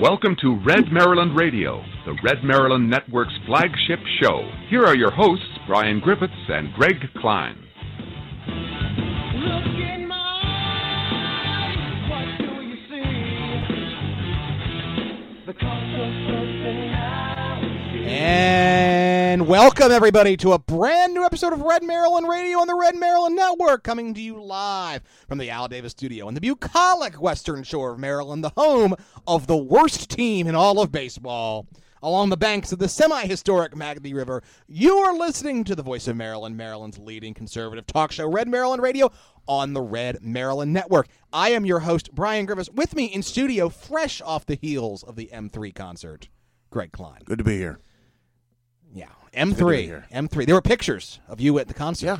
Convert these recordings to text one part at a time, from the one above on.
Welcome to Red Maryland Radio, the Red Maryland Network's flagship show. Here are your hosts, Brian Griffiths and Greg Klein. Look And welcome everybody to a brand new episode of Red Maryland Radio on the Red Maryland Network, coming to you live from the Al Davis Studio in the bucolic Western Shore of Maryland, the home of the worst team in all of baseball. Along the banks of the semi-historic Magothy River, you are listening to the Voice of Maryland, Maryland's leading conservative talk show, Red Maryland Radio, on the Red Maryland Network. I am your host, Brian Griffiths. With me in studio, fresh off the heels of the M3 concert, Greg Klein. Good to be here. Yeah, to be M3. M3. There were pictures of you at the concert. Yeah.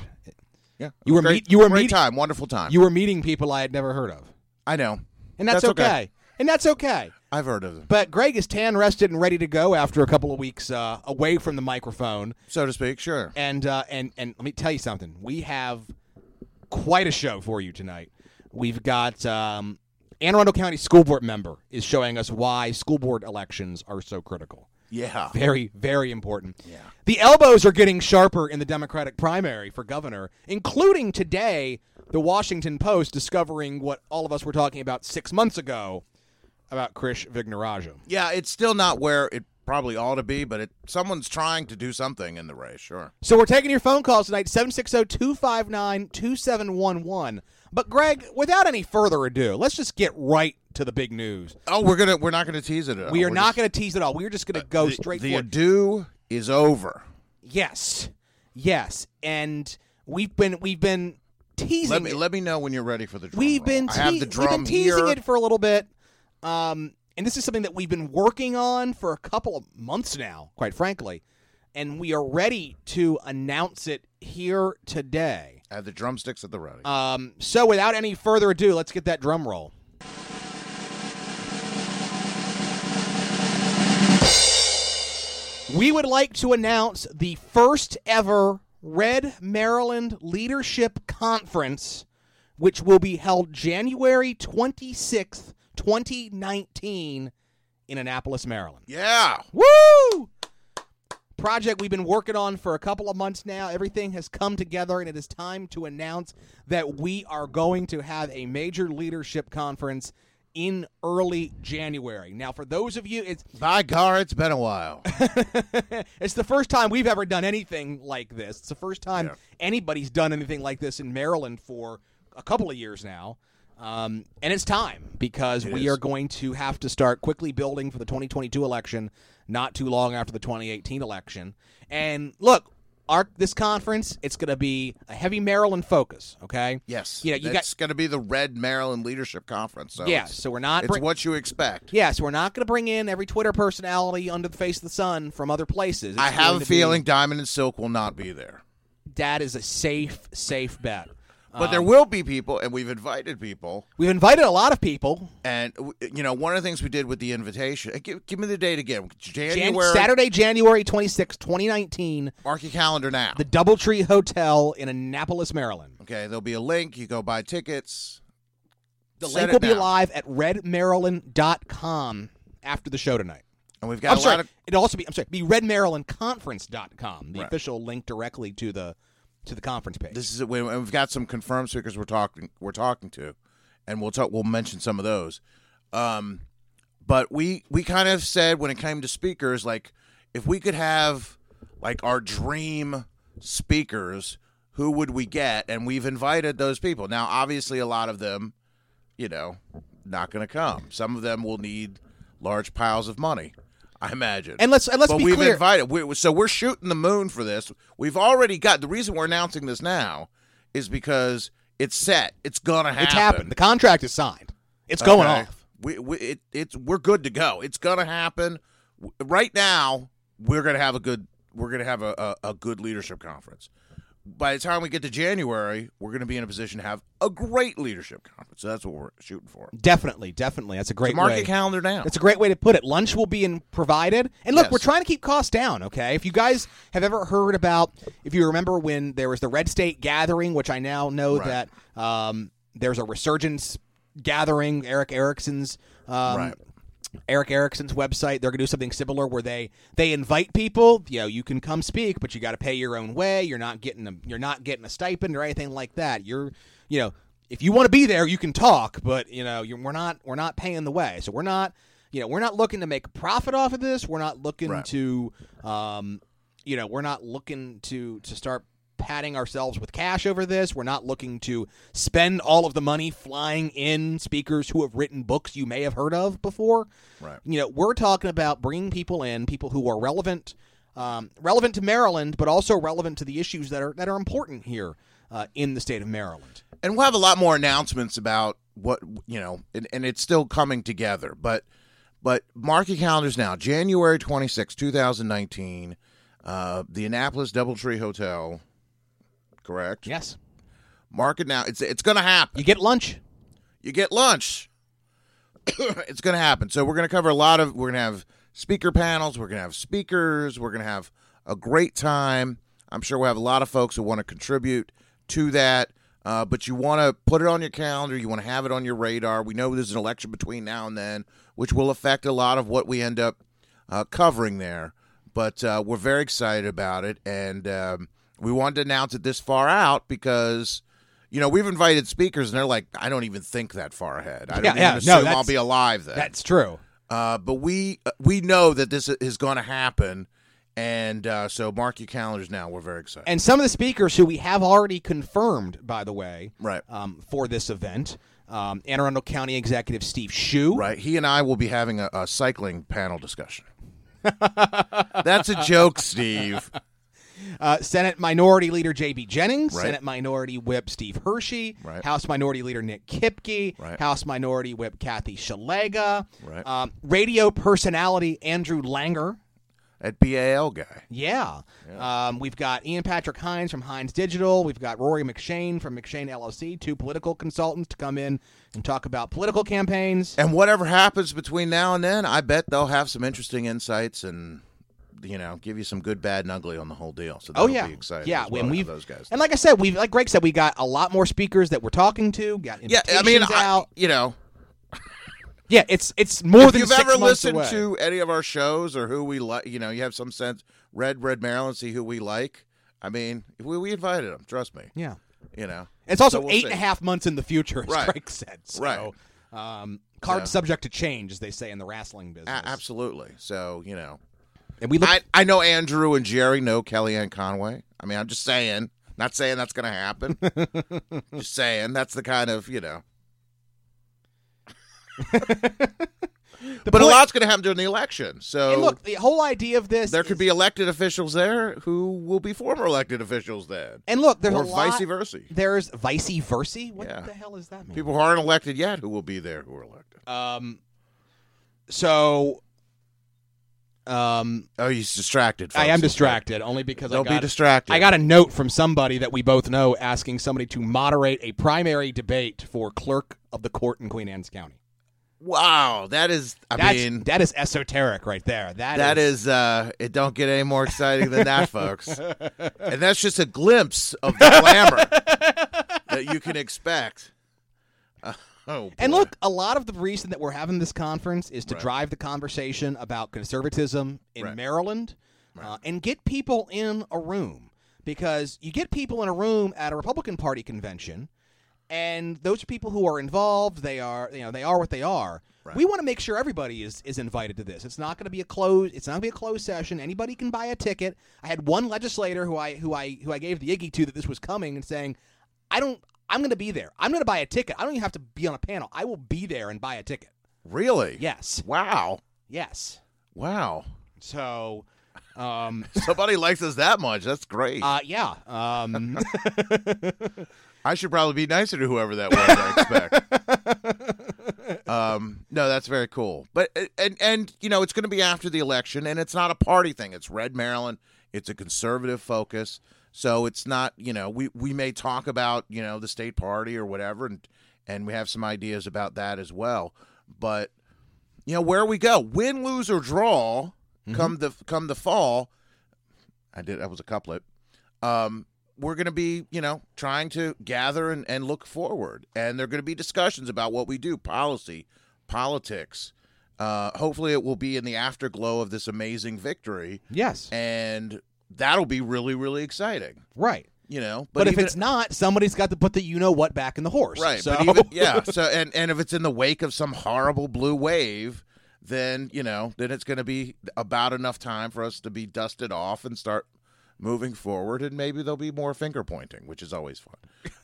Yeah, You were great, meet- you were great meeting- time, wonderful time. You were meeting people I had never heard of, I know, and that's, That's okay. okay. And that's okay. I've heard of them, But Greg is tan, rested, and ready to go after a couple of weeks uh, away from the microphone. so to speak. Sure. And uh, and and let me tell you something. We have quite a show for you tonight. We've got um, Anne Arundel County School Board member is showing us why school board elections are so critical. Yeah. Very, very important. Yeah. The elbows are getting sharper in the Democratic primary for governor, including today, the Washington Post discovering what all of us were talking about six months ago about Krish Vignarajah. Yeah. It's still not where it probably ought to be, but it someone's trying to do something in the race. Sure. So we're taking your phone calls tonight, 760-259-2711. But Greg, without any further ado, let's just get right to the big news. Oh, we're gonna we're not gonna tease it. At all. we are We're not just- going to tease it all. We're just going to go the, straight The forward. ado is over. yes. Yes. And we've been we've been teasing Let me it. let me know when you're ready for the drum. We've roll. been I have te- the we've drum been teasing here. it for a little bit, um, and this is something that we've been working on for a couple of months now, quite frankly, and we are ready to announce it here today. I have the drumsticks at the ready. Um, so, without any further ado, let's get that drum roll. We would like to announce the first ever Red Maryland Leadership Conference, which will be held January 26th, 2019, in Annapolis, Maryland. yeah. Woo! Project we've been working on for a couple of months now. Everything has come together, and it is time to announce that we are going to have a major leadership conference in early January. Now, for those of you, it's By God, it's been a while. it's the first time we've ever done anything like this. It's the first time Yeah. anybody's done anything like this in Maryland for a couple of years now. Um, and it's time because It we is. are going to have to start quickly building for the 2022 election, not too long after the 2018 election. And look, our this conference, it's going to be a heavy Maryland focus. Okay. Yes. You know, you That's going to be the Red Maryland Leadership Conference. So yeah. So we're not. It's bring- what you expect. Yes, we're not going to bring in every Twitter personality under the face of the sun from other places. It's I have a feeling be- Diamond and Silk will not be there. that is a safe, safe bet. But Um, there will be people, and we've invited people. We've invited a lot of people. And you know, one of the things we did with the invitation. uh, Give, give me the date again. Jan- January. Saturday, January 26, 2019, Mark your calendar now. the Doubletree Hotel in Annapolis, Maryland. okay, there'll be a link. You go buy tickets. The Set link will be live at redmaryland.com after the show tonight. And we've got I'm a sorry. lot of. It'll also be I'm sorry, be redmarylandconference.com, the Right. official link directly to the to the conference page. This is. We- We've got some confirmed speakers we're talking. We're talking to, and we'll talk. We'll mention some of those. Um, but we we kind of said when it came to speakers, like if we could have like our dream speakers, who would we get? And we've invited those people. Now, obviously, a lot of them, you know, not going to come. Some of them will need large piles of money. I imagine. And let's- and let's but be we've clear. invited. We, so we're shooting the moon for this. We've already got the reason we're announcing this now is because it's set. It's gonna happen. it's happened. The contract is signed. It's going off. We, we it, it's we're good to go. It's gonna happen. Right now, we're gonna have a good we're gonna have a, a, a good leadership conference. By the time we get to January, we're gonna be in a position to have a great leadership conference. So that's what we're shooting for. Definitely, definitely. That's a great So mark way. calendar down. That's a great way to put it. Lunch will be in provided. And look, Yes. we're trying to keep costs down, okay? If you guys have ever heard about if you remember when there was the Red State gathering, which I now know Right. that um, there's a resurgence gathering, Erick Erickson's um, Right. Erick Erickson's website. They're going to do something similar where they they invite people. You know, you can come speak, but you got to pay your own way. You're not getting a you're not getting a stipend or anything like that. You're you know if you want to be there, you can talk, but you know you're, we're not we're not paying the way. So we're not you know we're not looking to make a profit off of this. We're not looking Right. to um you know we're not looking to to start patting ourselves with cash over this. We're not looking to spend all of the money flying in speakers who have written books you may have heard of before. Right. You know, we're talking about bringing people in, people who are relevant, um, relevant to Maryland, but also relevant to the issues that are that are important here uh, in the state of Maryland. and we'll have a lot more announcements about what you know and, and it's still coming together but but mark your calendars now january 26 2019 uh, the annapolis doubletree hotel correct? Yes, mark it now it's it's gonna happen. You get lunch. you get lunch. It's gonna happen. So we're gonna cover a lot of we're gonna have speaker panels we're gonna have speakers we're gonna have a great time. I'm sure we'll have a lot of folks who want to contribute to that uh, but you want to put it on your calendar you want to have it on your radar. We know there's an election between now and then which will affect a lot of what we end up uh, covering there. But uh, we're very excited about it and um, we wanted to announce it this far out because you know we've invited speakers and they're like i don't even think that far ahead. I don't Yeah, even yeah, no, assume i'll be alive then. That's true. uh, but we we know that this is going to happen and uh, so mark your calendars now. We're very excited. And some of the speakers who we have already confirmed, by the way, Right. um, for this event, um, Anne Arundel County Executive Steve Schuh, right. He and i will be having a, a cycling panel discussion. That's a joke steve Uh, Senate Minority Leader J.B. Jennings, Right. Senate Minority Whip Steve Hershey, Right. House Minority Leader Nick Kipke, Right. House Minority Whip Kathy Szeliga, Right. um, radio personality Andrew Langer. that bal guy Yeah. Um, we've got Ian Patrick Hines from Hines Digital. We've got Rory McShane from McShane LLC, two political consultants to come in and talk about political campaigns. and whatever happens between now and then i bet they'll have some interesting insights and you know give you some good bad and ugly on the whole deal so Oh yeah, be exciting yeah. well and we've those guys and like I said, we've like Greg said, we got a lot more speakers that we're talking to. Got yeah i mean I, out. you know yeah, it's it's more if than you've ever listened away. to any of our shows or who we like, you know, you have some sense. Red, Red Maryland, see who we like. I mean, we, we invited them. Trust me. yeah. You know, It's also So we'll eight and a half months in the future, as Right. Greg said. So, Right. Um, card Yeah. subject to change, as they say in the wrestling business. A- absolutely. So you know, And we look. I I know Andrew and Jerry know Kellyanne Conway. I mean, I'm just saying. Not saying that's going to happen. just saying that's the kind of you know. But a lot's going to happen during the election. So And look, the whole idea of this. there could be elected officials there who will be former elected officials then, And look, there's or a lot. vice versa. There's vice versa. What Yeah. the hell is that mean? People who aren't elected yet who will be there who are elected. Um. So. Um, Oh, he's distracted. I am distracted only because Don't I got, be distracted. I got a note from somebody that we both know asking somebody to moderate a primary debate for clerk of the court in Queen Anne's County. Wow, that is. I That's mean, that is esoteric right there. That that is. Uh, it don't get any more exciting than that, folks. And that's just a glimpse of the glamour that you can expect. Uh, oh, And look, a lot of the reason that we're having this conference is to Right. drive the conversation about conservatism in Right. Maryland uh, and get people in a room. Because you get people in a room at a Republican Party convention, and those are people who are involved. They are, you know, they are what they are. Right. We want to make sure everybody is is invited to this. It's not going to be a closed. It's not going to be a closed session. Anybody can buy a ticket. I had one legislator who I who I who I gave the iggy to that this was coming and saying, I don't. I'm going to be there. I'm going to buy a ticket. I don't even have to be on a panel. I will be there and buy a ticket. really? Yes. Wow. Yes. Wow. So, um, Somebody likes us that much. That's great. uh, yeah. Um, I should probably be nicer to whoever that was. I expect. um, no, that's very cool. But and and you know, it's going to be after the election, and it's not a party thing. It's Red Maryland. It's a conservative focus, so it's not. You know, we we may talk about you know the state party or whatever, and and we have some ideas about that as well. But you know, where we go, win, lose or draw, come the come the fall. I did. That was a couplet. Um, we're going to be, you know, trying to gather and, and look forward. And there are going to be discussions about what we do, policy, politics, Uh, hopefully, it will be in the afterglow of this amazing victory, Yes. and that'll be really, really exciting. right. You know, But, if even- it's not, somebody's got to put the you know what back in the horse. right, So even, yeah, so and and if it's in the wake of some horrible blue wave, then you know, then it's going to be about enough time for us to be dusted off and start moving forward, and maybe there'll be more finger pointing, which is always fun.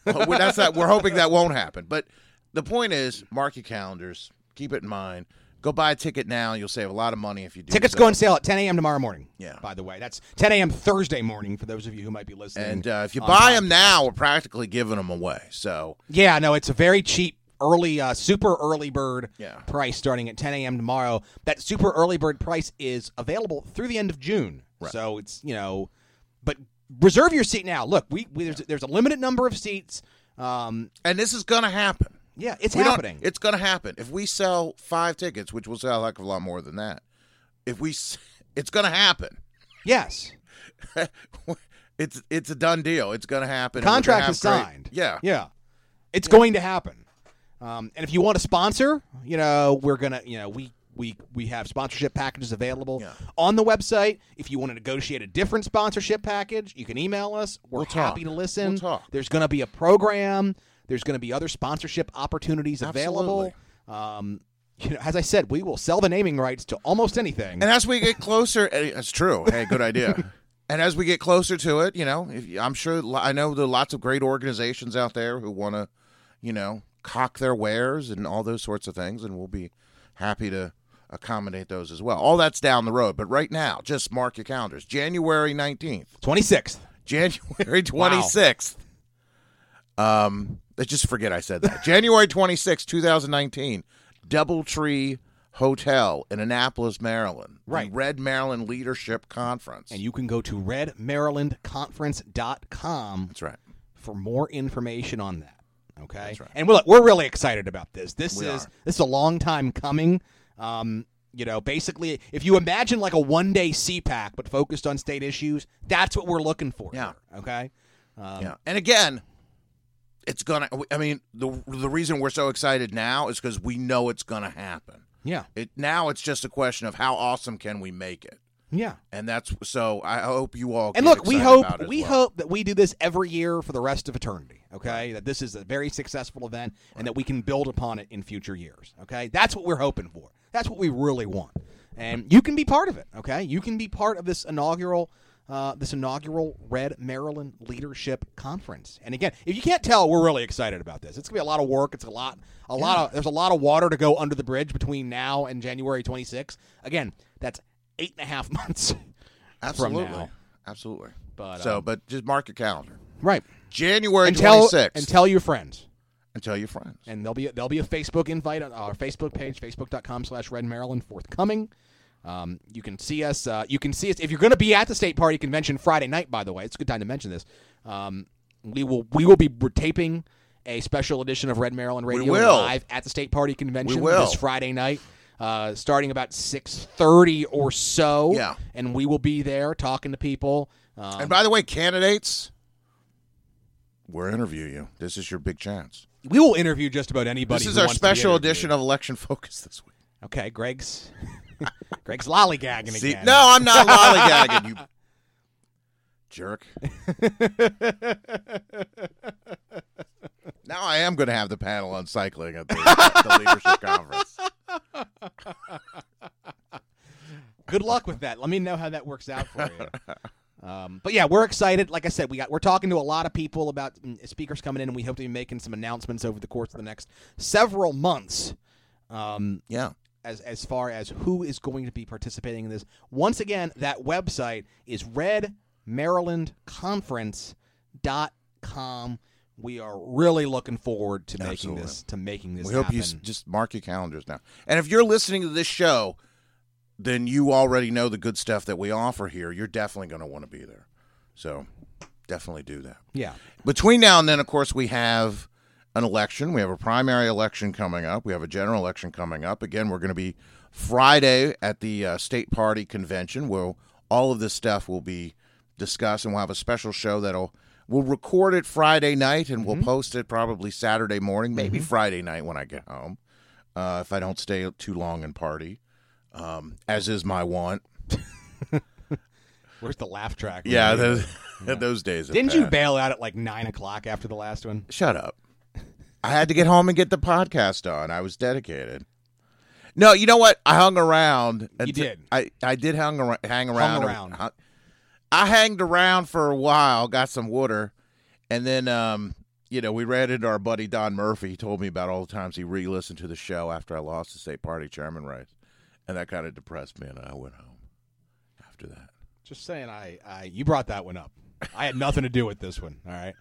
Well, that's that we're hoping that won't happen, but the point is, mark your calendars, keep it in mind. Go buy a ticket now. You'll save a lot of money if you do. Tickets so. go on sale at 10 a.m. tomorrow morning. Yeah. By the way, that's 10 a.m. Thursday morning for those of you who might be listening. And uh, if you buy them now, we're practically giving them away. So Yeah, no, it's a very cheap early, uh, super early bird Yeah. price starting at 10 a.m. tomorrow. That super early bird price is available through the end of June. Right. So it's you know, but reserve your seat now. Look, we, we there's there's a limited number of seats. Um, and this is going to happen. Yeah, it's We happening. It's going to happen. If we sell five tickets, which we'll sell a heck of a lot more than that, if we, it's going to happen. yes, it's it's a done deal. It's going to happen. and contract is great- signed. Yeah. yeah, it's going to happen. Um, and if you want to sponsor, you know, we're gonna, you know, we we we have sponsorship packages available Yeah. on the website. If you want to negotiate a different sponsorship package, you can email us. We're We'll talk. happy to listen. We'll talk. There's going to be a program. There's going to be other sponsorship opportunities available. Um, you know, as I said, we will sell the naming rights to almost anything. And as we get closer, eh, that's true. Hey, good idea. and as we get closer to it, you know, if, I'm sure I know there are lots of great organizations out there who want to, you know, cock their wares and all those sorts of things, and we'll be happy to accommodate those as well. All that's down the road, but right now, just mark your calendars. January 19th, 26th. January 26th. Um, let's just forget I said that. January 26th, 2019, Doubletree Hotel in Annapolis, Maryland. the Right. Red Maryland Leadership Conference. And you can go to redmarylandconference.com That's right. for more information on that. Okay, That's right. and we're we're really excited about this. This We is are. this is a long time coming. Um, you know, basically, if you imagine like a one day CPAC but focused on state issues, that's what we're looking for. Yeah. here, okay. Um, yeah. And again, it's gonna. I mean, the the reason we're so excited now is because we know it's gonna happen. Yeah. It now it's just a question of how awesome can we make it, Yeah. and that's so. I hope you all And get look, we hope about it as we well. hope that we do this every year for the rest of eternity. Okay, that this is a very successful event and that we can build upon it in future years. Okay, that's what we're hoping for. That's what we really want, and you can be part of it. Okay, you can be part of this inaugural. Uh, this inaugural Red Maryland Leadership Conference, and again, if you can't tell, we're really excited about this. It's gonna be a lot of work. It's a lot, a lot of. There's a lot of water to go under the bridge between now and January 26th. Again, that's eight and a half months. Absolutely, now. absolutely. But, so, um, but just mark your calendar. Right. January and tell 26th. and tell your friends. and tell your friends. And there'll be a, there'll be a Facebook invite on our Facebook page, facebook.com slash Red Maryland forthcoming. Um, you can see us. Uh, you can see us if you're going to be at the state party convention Friday night. By the way, it's a good time to mention this. Um, we will we will be we're taping a special edition of Red Maryland Radio will. live at the state party convention this Friday night, uh, starting about six thirty or so. Yeah. and we will be there talking to people. Um, and by the way, candidates, we're interviewing you. This is your big chance. we will interview just about anybody. This is who our wants special edition of Election Focus this week. Okay, Greg's Greg's lollygagging See, again. no, I'm not lollygagging, you jerk. now I am going to have the panel on cycling at the, the leadership conference. Good luck with that. Let me know how that works out for you. Um, but yeah, we're excited. Like I said, we got we're talking to a lot of people about mm, speakers coming in, and we hope to be making some announcements over the course of the next several months. Um, Yeah. As as far as who is going to be participating in this. Once again, that website is redmarylandconference.com. We are really looking forward to making Absolutely. this to making this We hope you s- just mark your calendars now. And if you're listening to this show, then you already know the good stuff that we offer here. You're definitely going to want to be there. So definitely do that. yeah. Between now and then, of course, we have an election. We have a primary election coming up. We have a general election coming up. Again, we're going to be Friday at the uh, state party convention where all of this stuff will be discussed, and we'll have a special show that'll we'll record it Friday night and we'll post it probably Saturday morning, maybe Friday night when I get home, uh, if I don't stay too long and party. um, as is my want. Where's the laugh track? Yeah, those, those days. Didn't you bail out at like nine o'clock after the last one? Shut up. I had to get home and get the podcast on. I was dedicated. No, you know what? I hung around. You did. I, I did hang around. Hang around. around. I, I hanged around for a while, got some water, and then um, you know, we ran into our buddy Don Murphy. He told me about all the times he re-listened to the show after I lost the state party chairman race, and that kind of depressed me, and I went home after that. Just saying, I, I you brought that one up. I had nothing to do with this one. All right.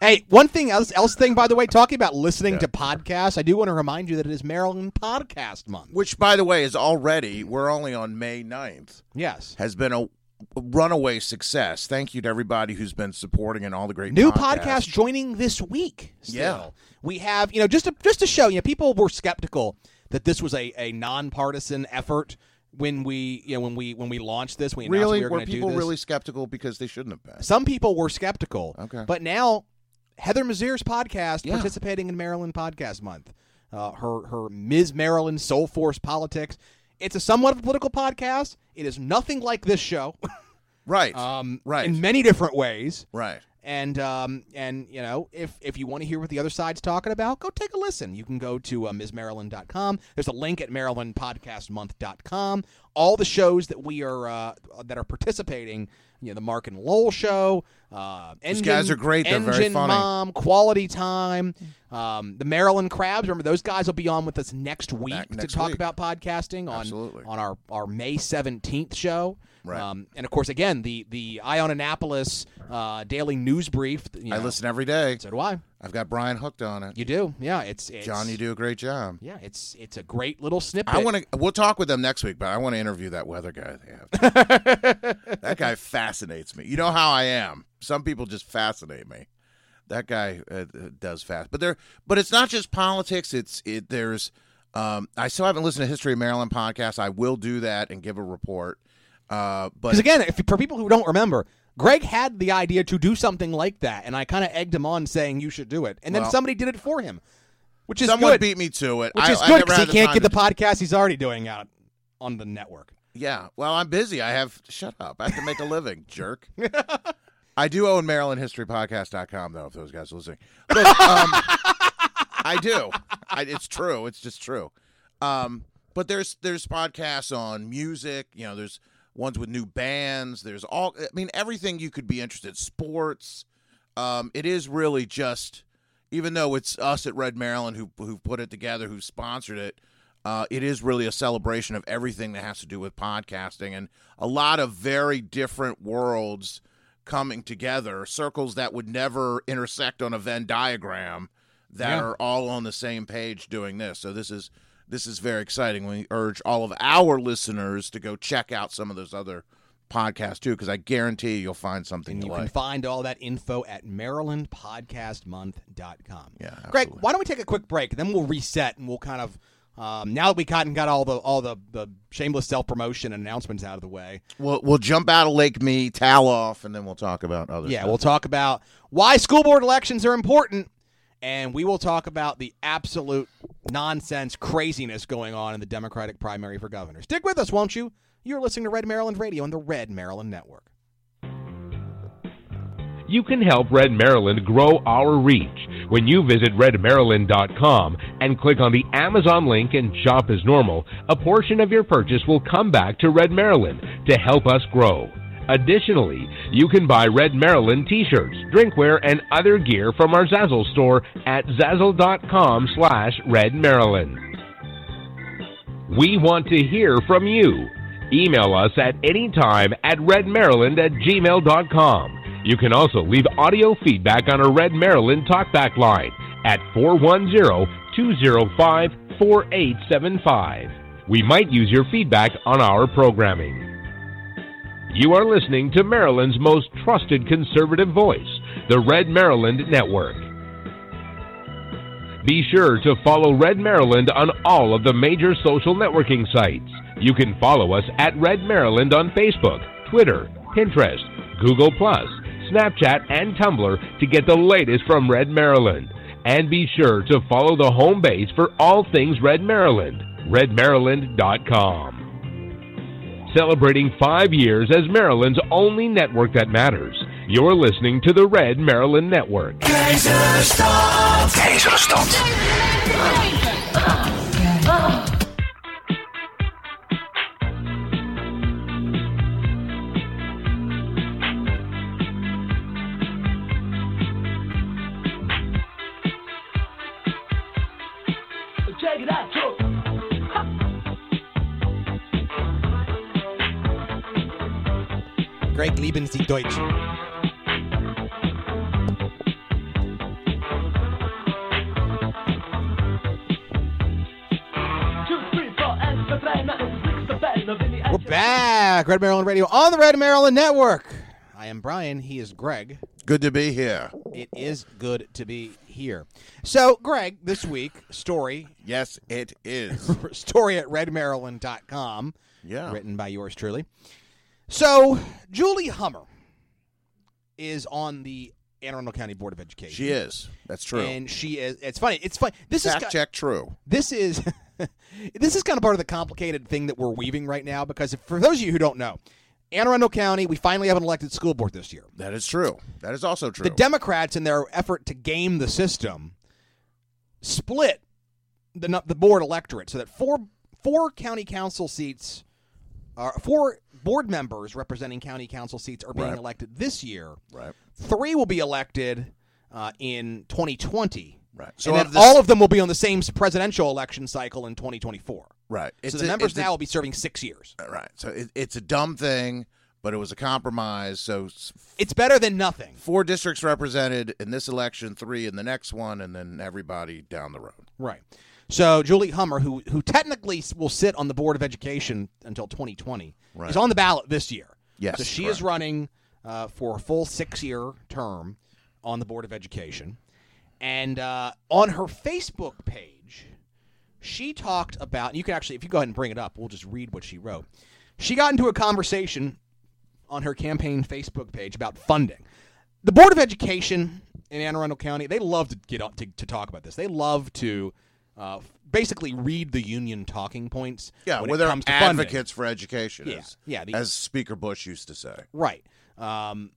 Hey, one thing else, else thing by the way, talking about listening Yeah. to podcasts, I do want to remind you that it is Maryland Podcast Month. Which, by the way, is already we're only on May 9th. Yes, has been a runaway success. Thank you to everybody who's been supporting and all the great new podcasts. podcast joining this week. Still. Yeah. we have you know just to just to show you know people were skeptical that this was a, a nonpartisan effort when we you know when we when we launched this. We Really, we were, were people this. really skeptical because they shouldn't have been? Some people were skeptical. Okay. But now, Heather Mizeur's podcast Yeah. participating in Maryland Podcast Month. Uh, her her Ms. Maryland Soul Force Politics. It's a somewhat of a political podcast. It is nothing like this show, Right, um, right, in many different ways. right. And um, and you know, if if you want to hear what the other side's talking about, go take a listen. You can go to uh, MsMaryland.com. There's a link at MarylandPodcastMonth.com. All the shows that we are uh, that are participating. You know, the Mark and Lowell show. Uh, These guys are great. They're Engine very funny. Mom, Quality Time, um, the Maryland Crabs. Remember those guys will be on with us next week Back to next talk week. about podcasting on Absolutely. on our our May seventeenth show. Right. Um, and of course, again, the the Eye On Annapolis uh, daily news brief. You I listen every day. So do I. I've got Brian hooked on it. You do, yeah. It's, it's John, you do a great job. Yeah, it's it's a great little snippet. I want to. We'll talk with them next week, but I want to interview that weather guy they have. that guy fascinates me. You know how I am. Some people just fascinate me. That guy uh, uh, does fast, but there. But it's not just politics. It's it. There's. Um, I still haven't listened to History of Maryland podcast. I will do that and give a report. Uh, but again, if, for people who don't remember, Greg had the idea to do something like that, and I kind of egged him on, saying you should do it, and then Well- somebody did it for him, which is someone good. beat me to it. which I, is good because he can't get the podcast he's already doing out on the network. Yeah. Well, I'm busy. I have shut up. I have to make a living, jerk. I do own MarylandHistoryPodcast.com though, if those guys are listening. Look, um, I do. I, it's true. It's just true. Um, but there's there's podcasts on music. You know, there's ones with new bands. There's all. I mean, everything you could be interested. Sports. Um, it is really just, even though it's us at Red Maryland who who put it together, who sponsored it. Uh, it is really a celebration of everything that has to do with podcasting and a lot of very different worlds coming together, circles that would never intersect on a Venn diagram that Yeah. are all on the same page doing this. So this is this is very exciting. We urge all of our listeners to go check out some of those other podcasts too, because I guarantee you'll find something And you you can find all that info at MarylandPodcastMonth.com. Yeah, Greg, why don't we take a quick break then we'll reset and we'll kind of um, now that we got and got all the all the, the shameless self promotion announcements out of the way. We'll we'll jump out of Lake Me, towel off, and then we'll talk about other. Yeah, stuff. we'll talk about why school board elections are important, and we will talk about the absolute nonsense craziness going on in the Democratic primary for governor. Stick with us, won't you? You're listening to Red Maryland Radio on the Red Maryland Network. You can help Red Maryland grow our reach when you visit redmaryland.com and click on the Amazon link and shop as normal. A portion of your purchase will come back to Red Maryland to help us grow. Additionally, you can buy Red Maryland t-shirts, drinkware, and other gear from our Zazzle store at zazzle.com slash redmaryland. We want to hear from you. Email us at any time at redmaryland at gmail.com. You can also leave audio feedback on our Red Maryland talkback line at 410-205-4875. We might use your feedback on our programming. You are listening to Maryland's most trusted conservative voice, the Red Maryland Network. Be sure to follow Red Maryland on all of the major social networking sites. You can follow us at Red Maryland on Facebook, Twitter, Pinterest, Google, Plus, Snapchat, and Tumblr to get the latest from Red Maryland. And be sure to follow the home base for all things Red Maryland, redmaryland.com. Celebrating five years as Maryland's only network that matters. You're listening to the Red Maryland Network. Check fan, the Vinny, and We're back. Red Maryland Radio on the Red Maryland Network. I am Brian. He is Greg. Good to be here. It is good to be here. So, Greg, this week, story Yes, it is. story at redmaryland.com, Yeah. written by yours truly. So, Julie Hummer is on the Anne Arundel County Board of Education. She is. That's true. And she is it's funny. It's funny. This is Fact check true. this is this is kind of part of the complicated thing that we're weaving right now because if, for those of you who don't know, Anne Arundel County, we finally have an elected school board this year. That is true. That is also true. The Democrats, in their effort to game the system, split the the board electorate so that four four county council seats, are four board members representing county council seats are being Right. elected this year. right. Three will be elected uh, in 2020. Right. So of this- all of them will be on the same presidential election cycle in 2024. Right. so the a- members it's a- now will be serving six years. Right. So it, it's a dumb thing, but it was a compromise. So It's better than nothing. four districts represented in this election, three in the next one, and then everybody down the road. Right. So Julie Hummer, who who technically will sit on the board of education until 2020, Right. is on the ballot this year. Yes, So she correct. is running uh, for a full six-year term on the board of education, and uh, on her Facebook page, she talked about. You can actually, if you go ahead and bring it up, we'll just read what she wrote. She got into a conversation on her campaign Facebook page about funding. The Board of Education in Anne Arundel County, they love to get up to, to talk about this. They love to uh, basically read the union talking points. Yeah, when it they're comes to funding. advocates for education, Yeah, as, yeah, the- as Speaker Busch used to say. Right. Um,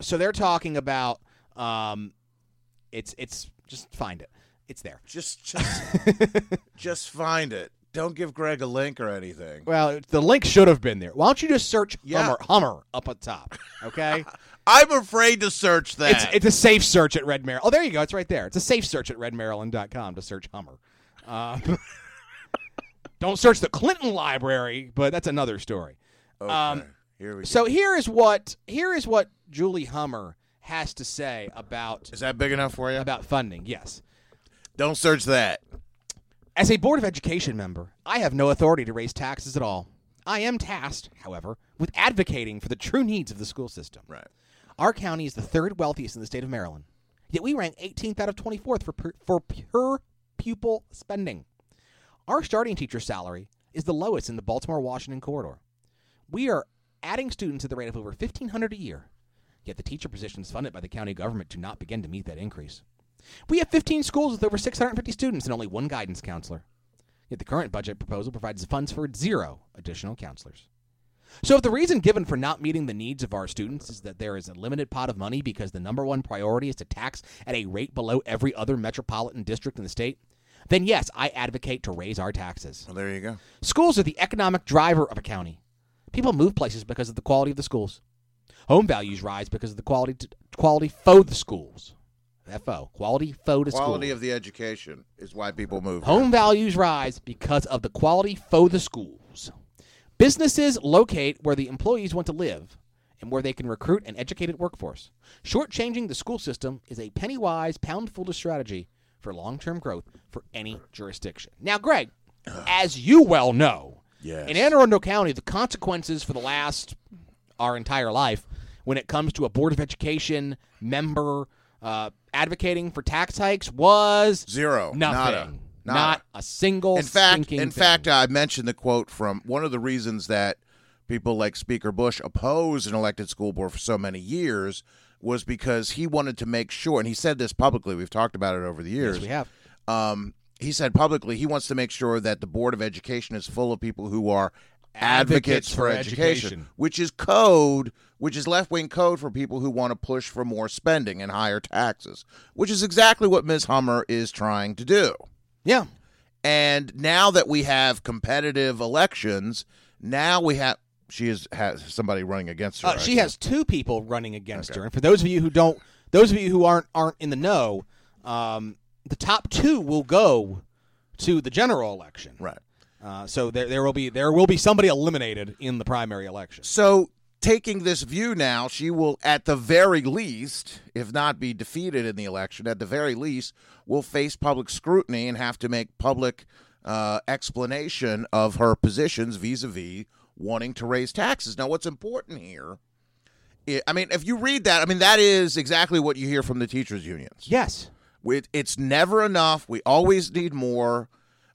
so they're talking about um, it's it's just find it. It's there. Just, just, just find it. Don't give Greg a link or anything. Well, the link should have been there. Why don't you just search Yeah. Hummer Hummer up at top? Okay. I'm afraid to search that. It's it's a safe search at Red Maryland. Oh, there you go. It's right there. It's a safe search at redmaryland.com to search Hummer. Um, don't search the Clinton Library, but that's another story. okay. um, Here we go. So here is what here is what Julie Hummer has to say about Is that big enough for you? about funding. Yes. Don't search that. As a Board of Education member, I have no authority to raise taxes at all. I am tasked, however, with advocating for the true needs of the school system. Right. Our county is the third wealthiest in the state of Maryland, yet we rank 18th out of 24th for per, for per pupil spending. Our starting teacher salary is the lowest in the Baltimore-Washington corridor. We are adding students at the rate of over 1,500 a year, yet the teacher positions funded by the county government do not begin to meet that increase. We have 15 schools with over 650 students and only one guidance counselor. Yet the current budget proposal provides funds for zero additional counselors. So, if the reason given for not meeting the needs of our students is that there is a limited pot of money because the number one priority is to tax at a rate below every other metropolitan district in the state, then yes, I advocate to raise our taxes. Well, there you go. Schools are the economic driver of a county. People move places because of the quality of the schools. Home values rise because of the quality quality for the schools. FO quality for the Quality of the education is why people move. Home values rise because of the quality for the schools. Businesses locate where the employees want to live and where they can recruit an educated workforce. Shortchanging the school system is a penny wise, pound foolish strategy for long term growth for any jurisdiction. Now, Greg, as you well know, Yes. in Anne Arundel County, the consequences for the last our entire life when it comes to a board of education member uh, advocating for tax hikes was Zero. Nothing. Nada. Nada. Not a single. in fact, in thing. fact, I mentioned the quote from one of the reasons that people like Speaker Busch opposed an elected school board for so many years was because he wanted to make sure, and he said this publicly. We've talked about it over the years. yes, we have. Um, he said publicly he wants to make sure that the board of education is full of people who are advocates, Advocates for, for education, education. which is code, which is left wing code for people who want to push for more spending and higher taxes, which is exactly what Ms. Hummer is trying to do. Yeah. And now that we have competitive elections, now we have she is has somebody running against her. Uh, she has two people running against her, and for those of you who don't, those of you who aren't aren't in the know, um, the top two will go to the general election. right. Uh, so there there will be there will be somebody eliminated in the primary election. So, taking this view now, she will, at the very least, if not be defeated in the election, at the very least, will face public scrutiny and have to make public uh, explanation of her positions vis a vis wanting to raise taxes. Now, what's important here? i I mean, if you read that, I mean, that is exactly what you hear from the teachers' unions. Yes. It, it's never enough. We always need more.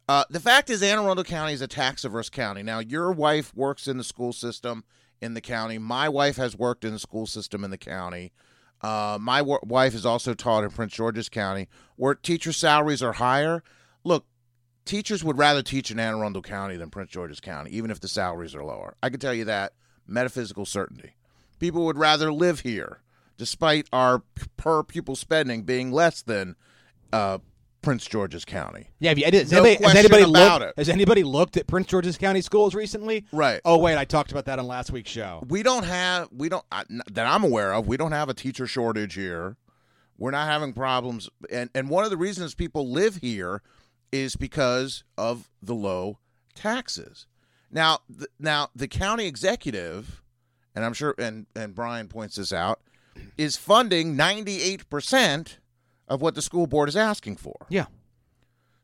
Uh, the fact is, Anne Arundel County is a tax averse county. Now, your wife works in the school system in the county. My wife has worked in the school system in the county. Uh, my w- wife has also taught in Prince George's County, where teacher salaries are higher. Look, teachers would rather teach in Anne Arundel County than Prince George's County, even if the salaries are lower. I can tell you that metaphysical certainty. People would rather live here, despite our per pupil spending being less than uh, Prince George's County. Yeah. Have you, has, No anybody, has anybody about looked, it. Has anybody looked at Prince George's County schools recently? Right. Oh wait, I talked about that on last week's show. We don't have we don't I, that I'm aware of. We don't have a teacher shortage here. We're not having problems, and and one of the reasons people live here is because of the low taxes. Now, th- now the county executive, and I'm sure, and and Brian points this out, is funding 98 percent of what the school board is asking for. Yeah.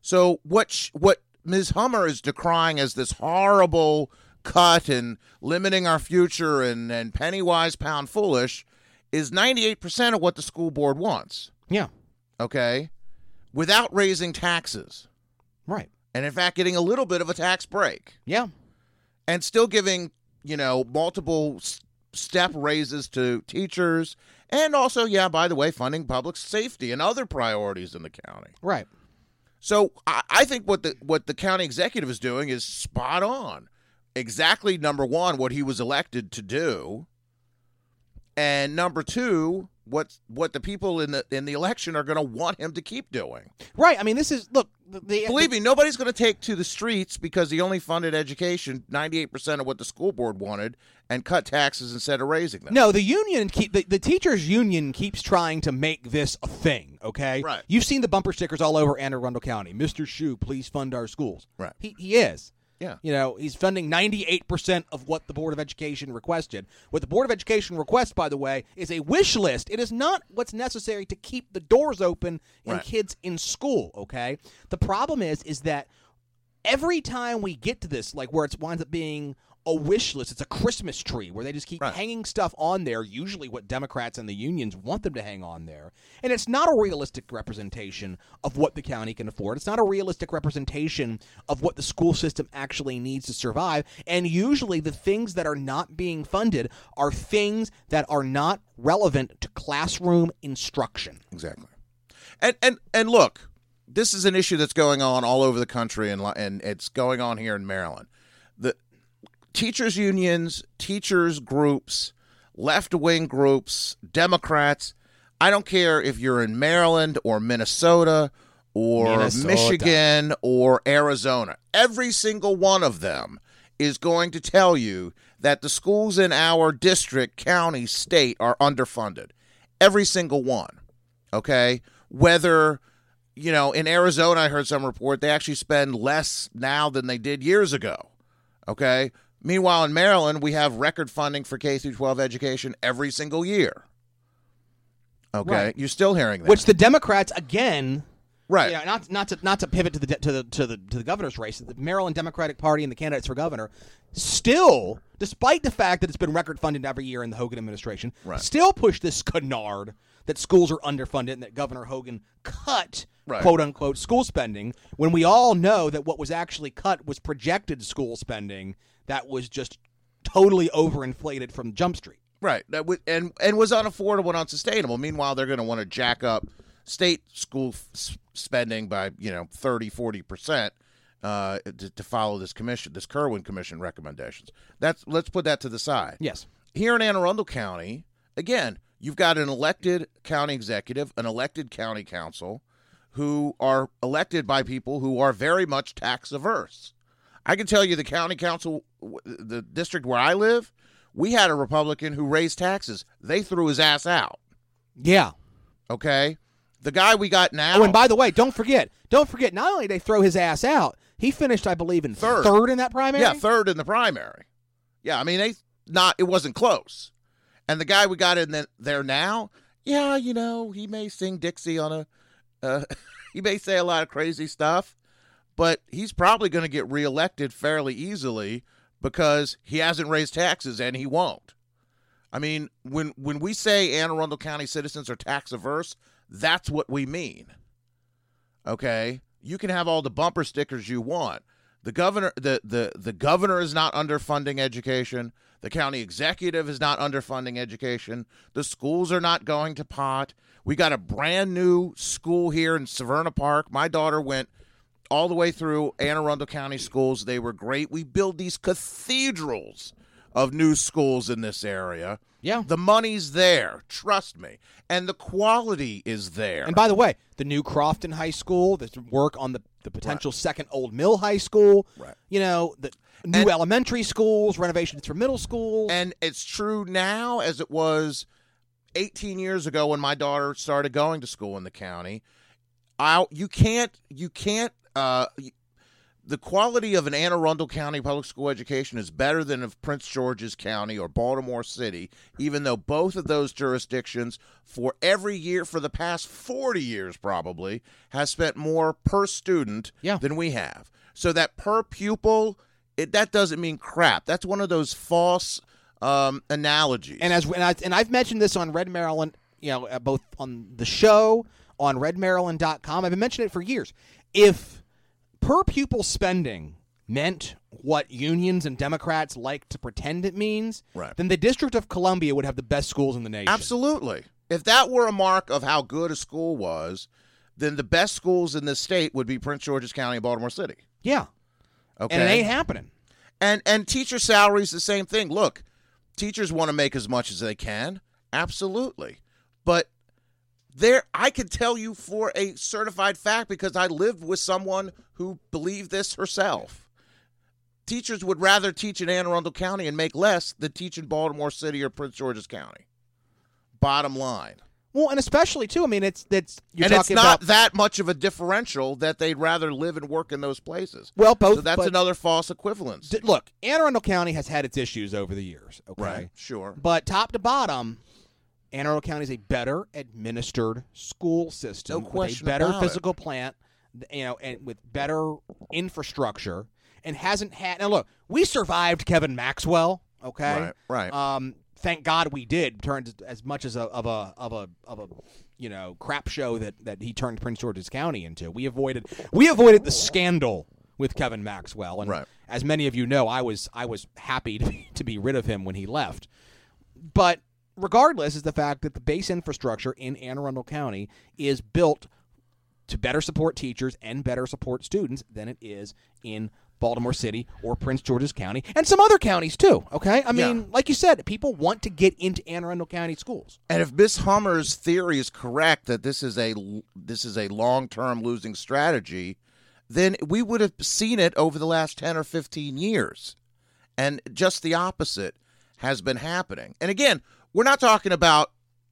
So what sh- what Ms. Hummer is decrying as this horrible cut and limiting our future and and penny wise pound foolish is 98% of what the school board wants, Yeah. okay? Without raising taxes. Right. And in fact getting a little bit of a tax break Yeah. and still giving, you know, multiple step raises to teachers and also yeah, by the way, funding public safety and other priorities in the county. Right. So I, I think what the what the county executive is doing is spot on. Exactly number one, what he was elected to do, and number two, what what the people in the in the election are going to want him to keep doing. Right. I mean, this is look. The, the, Believe me, nobody's going to take to the streets because he only funded education ninety eight percent of what the school board wanted and cut taxes instead of raising them. No, the union keep the, the teachers union keeps trying to make this a thing. Okay, Right. You've seen the bumper stickers all over Anne Arundel County. Mister Schuh, please fund our schools. Right. He he is. Yeah. You know, he's funding ninety eight percent of what the Board of Education requested. What the Board of Education requests, by the way, is a wish list. It is not what's necessary to keep the doors open and Right. kids in school. Okay. The problem is is that every time we get to this, like where it winds up being a wish list, it's a Christmas tree where they just keep Right. hanging stuff on there, usually what Democrats and the unions want them to hang on there. And it's not a realistic representation of what the county can afford. It's not a realistic representation of what the school system actually needs to survive. And usually the things that are not being funded are things that are not relevant to classroom instruction. Exactly. And and and look, this is an issue that's going on all over the country, and and it's going on here in Maryland. The teachers unions, teachers groups, left wing groups, Democrats. I don't care if you're in Maryland or Minnesota or Minnesota. Michigan or Arizona. Every single one of them is going to tell you that the schools in our district, county, state are underfunded. Every single one. Okay? Whether, you know, in Arizona, I heard some report they actually spend less now than they did years ago. Okay? Meanwhile, in Maryland, we have record funding for K through 12 education every single year. Okay? Right. You're still hearing that. Which the Democrats, again, right. Yeah, not not to not to pivot to the to the to the to the governor's race. The Maryland Democratic Party and the candidates for governor still, despite the fact that it's been record funded every year in the Hogan administration, Right. still push this canard that schools are underfunded and that Governor Hogan cut Right. quote unquote school spending when we all know that what was actually cut was projected school spending that was just totally overinflated from Jump Street. Right. That w- and and was unaffordable and unsustainable. Meanwhile, they're going to want to jack up state school f- spending by you know 30 40 percent uh, to, to follow this commission this Kirwan commission recommendations that's let's put that to the side Yes. here in Anne Arundel County, again, you've got an elected county executive, an elected county council, who are elected by people who are very much tax averse. I can tell you, the county council, the district where I live, we had a Republican who raised taxes. They threw his ass out. Yeah. Okay, the guy we got now. Oh, and by the way, don't forget, don't forget. Not only did they throw his ass out, he finished, I believe, in Third. in that primary. Yeah, third in the primary. Yeah, I mean they not it wasn't close. And the guy we got in the, there now, yeah, you know, he may sing Dixie on a uh, he may say a lot of crazy stuff, but he's probably going to get reelected fairly easily because he hasn't raised taxes and he won't. I mean, when when we say Anne Arundel County citizens are tax averse, that's what we mean. Okay? You can have all the bumper stickers you want. The governor the, the, the governor is not underfunding education. The county executive is not underfunding education. The schools are not going to pot. We got a brand new school here in Severna Park. My daughter went all the way through Anne Arundel County schools. They were great. We build these cathedrals of new schools in this area. Yeah. The money's there, trust me. And the quality is there. And by the way, the new Crofton High School, the work on the, the potential second Old Mill High School, Right. you know, the new And- elementary schools, renovations for middle schools. And it's true now as it was 18 years ago when my daughter started going to school in the county. I you can't you can't uh the quality of an Anne Arundel County public school education is better than of Prince George's County or Baltimore City, even though both of those jurisdictions, for every year for the past 40 years probably, has spent more per student Yeah. than we have. So that per pupil, it, that doesn't mean crap. That's one of those false um, analogies. And as and, I, and I've mentioned this on Red Maryland, you know, uh, both on the show on redmaryland.com. I've been mentioning it for years. If per pupil spending meant what unions and Democrats like to pretend it means, Right. then the District of Columbia would have the best schools in the nation. Absolutely. If that were a mark of how good a school was, then the best schools in the state would be Prince George's County and Baltimore City. Yeah. Okay. And it ain't happening. And and teacher salaries the same thing. Look, teachers want to make as much as they can, absolutely. But there I can tell you for a certified fact because I lived with someone who believed this herself. Teachers would rather teach in Anne Arundel County and make less than teach in Baltimore City or Prince George's County. Bottom line. Well, and especially too. I mean, it's that's you're and it's not about that much of a differential that they'd rather live and work in those places. well, both. so that's but another false equivalence. d- look, Anne Arundel County has had its issues over the years. Okay, Right. Sure. But top to bottom, Anne Arundel County is a better administered school system No question with a better about it. physical plant, you know, and with better infrastructure, and hasn't had. Now, look, we survived Kevin Maxwell. Okay, Right, right. Um, thank God we did. Turned as much as a of a of a of a you know crap show that that he turned Prince George's County into. We avoided we avoided the scandal with Kevin Maxwell, and Right. as many of you know, I was I was happy to be, to be rid of him when he left. But regardless, is the fact that the base infrastructure in Anne Arundel County is built to better support teachers and better support students than it is in Baltimore City or Prince George's County and some other counties too. Okay, I mean, Yeah. like you said, people want to get into Anne Arundel County schools. And if Miss Hummer's theory is correct that this is a this is a long term losing strategy, then we would have seen it over the last ten or fifteen years, and just the opposite has been happening. And again, we're not talking about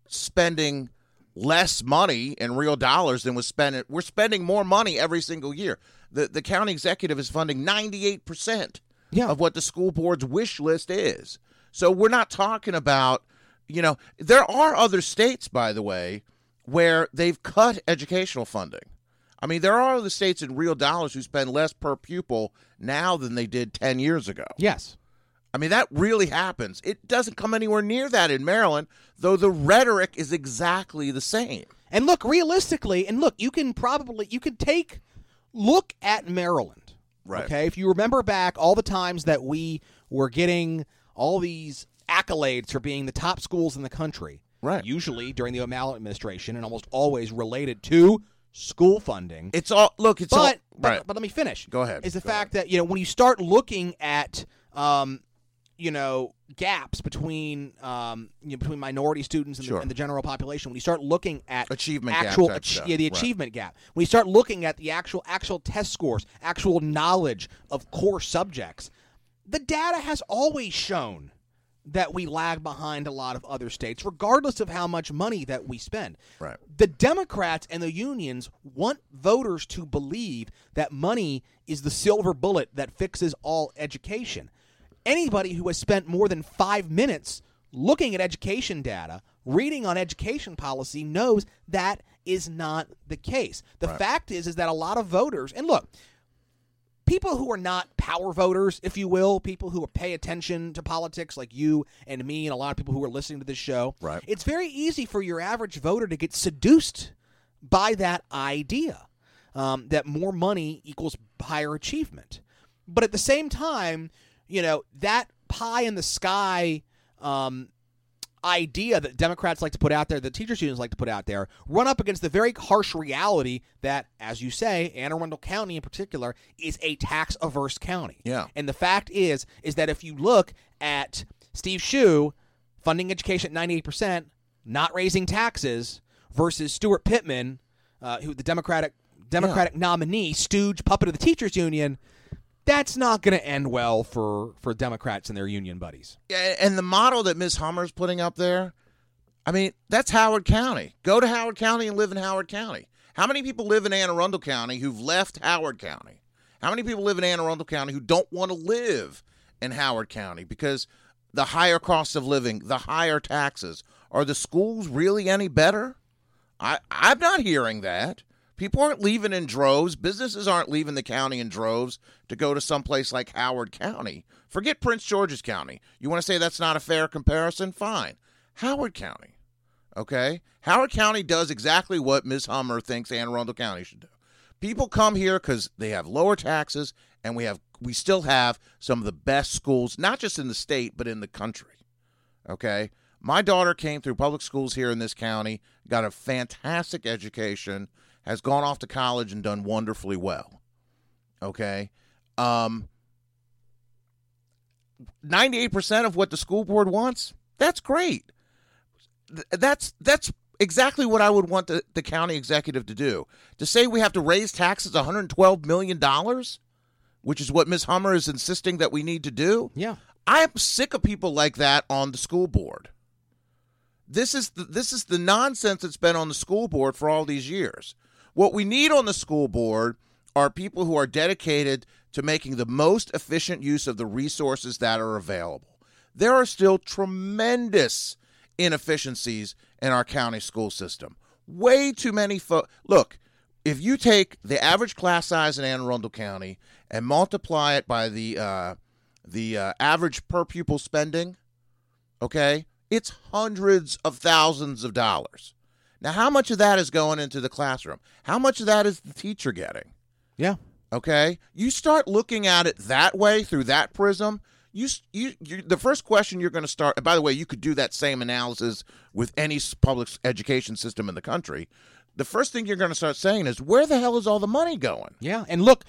spending less money in real dollars than was spent. We're spending more money every single year. The the county executive is funding ninety eight percent Yeah. of what the school board's wish list is. So we're not talking about, you know, there are other states, by the way, where they've cut educational funding. I mean, there are other states in real dollars who spend less per pupil now than they did 10 years ago. Yes. I mean, that really happens. It doesn't come anywhere near that in Maryland, though the rhetoric is exactly the same. And look, realistically, and look, you can probably you can take look at Maryland. Right. Okay, if you remember back all the times that we were getting all these accolades for being the top schools in the country, Right. Usually during the O'Malley administration, and almost always related to school funding. It's all look. It's all but, but right. but let me finish. Go ahead. Is the Go fact that you know when you start looking at um, you know gaps between um, you know, between minority students and, Sure. the, and the general population, when you start looking at Achievement gap actual type ach- yeah the Right. achievement gap, when you start looking at the actual actual test scores, actual knowledge of core subjects, the data has always shown that we lag behind a lot of other states, regardless of how much money that we spend. Right. The Democrats and the unions want voters to believe that money is the silver bullet that fixes all education. Anybody who has spent more than five minutes looking at education data, reading on education policy, knows that is not the case. The fact is, is that a lot of voters, and look, people who are not power voters, if you will, people who pay attention to politics like you and me and a lot of people who are listening to this show, Right. it's very easy for your average voter to get seduced by that idea um, that more money equals higher achievement. But at the same time, you know, that pie in the sky um, idea that Democrats like to put out there, that teachers unions like to put out there, run up against the very harsh reality that, as you say, Anne Arundel County in particular is a tax averse county. Yeah. And the fact is, is that if you look at Steve Schuh funding education at 98%, not raising taxes, versus Steuart Pittman, uh, who the Democratic Democratic nominee, stooge puppet of the teachers union, that's not going to end well for for Democrats and their union buddies. Yeah, and the model that Ms. Hummer's putting up there, I mean, that's Howard County. Go to Howard County and live in Howard County. How many people live in Anne Arundel County who've left Howard County? How many people live in Anne Arundel County who don't want to live in Howard County because the higher cost of living, the higher taxes, are the schools really any better? I, I'm not hearing that. People aren't leaving in droves. Businesses aren't leaving the county in droves to go to someplace like Howard County. Forget Prince George's County. You want to say that's not a fair comparison? Fine. Howard County. Okay? Howard County does exactly what Ms. Hummer thinks Anne Arundel County should do. People come here because they have lower taxes, and we have we still have some of the best schools, not just in the state but in the country. Okay. My daughter came through public schools here in this county, got a fantastic education, has gone off to college and done wonderfully well. Okay. Um, 98% of what the school board wants, that's great. That's that's exactly what I would want the, the county executive to do. To say we have to raise taxes $112 million, which is what Ms. Hummer is insisting that we need to do. Yeah. I'm sick of people like that on the school board. This is the, this is the nonsense that's been on the school board for all these years. What we need on the school board are people who are dedicated to making the most efficient use of the resources that are available. There are still tremendous inefficiencies in our county school system. Way too many fo- Look, if you take the average class size in Anne Arundel County and multiply it by the uh, the uh, average per pupil spending, okay, it's hundreds of thousands of dollars. Now, how much of that is going into the classroom? How much of that is the teacher getting? Yeah. Okay, you start looking at it that way through that prism. You, you, you the first question you're going to start. and By the way, you could do that same analysis with any public education system in the country. The first thing you're going to start saying is, where the hell is all the money going? Yeah. And look,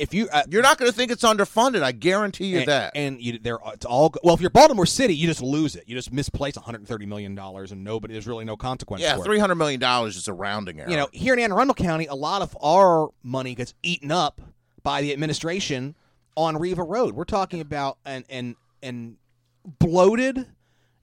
if you uh, You're not going to think it's underfunded. I guarantee you and, that. and you, there it's all well. If you're Baltimore City, you just lose it. You just misplace 130 million dollars, and nobody there's really no consequence. yeah, for it. three hundred million dollars is a rounding error. you know, here in Anne Arundel County, a lot of our money gets eaten up by the administration on Riva Road. We're talking about an an an bloated.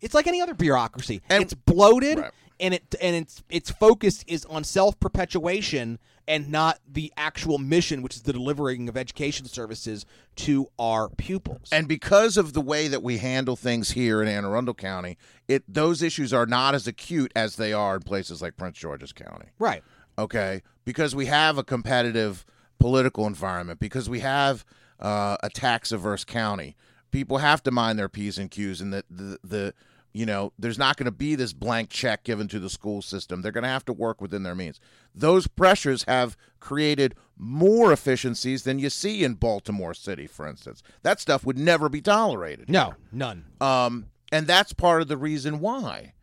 It's like any other bureaucracy. And- it's bloated, Right. and it and its its focus is on self perpetuation and not the actual mission, which is the delivering of education services to our pupils. And because of the way that we handle things here in Anne Arundel County, it those issues are not as acute as they are in places like Prince George's County. right. Okay, because we have a competitive political environment, because we have uh, a tax averse county. People have to mind their p's and q's, and the the, the you know there's not going to be this blank check given to the school system. They're going to have to work within their means. Those pressures have created more efficiencies than you see in Baltimore City, for instance. That stuff would never be tolerated. No, none. Um, and that's part of the reason why.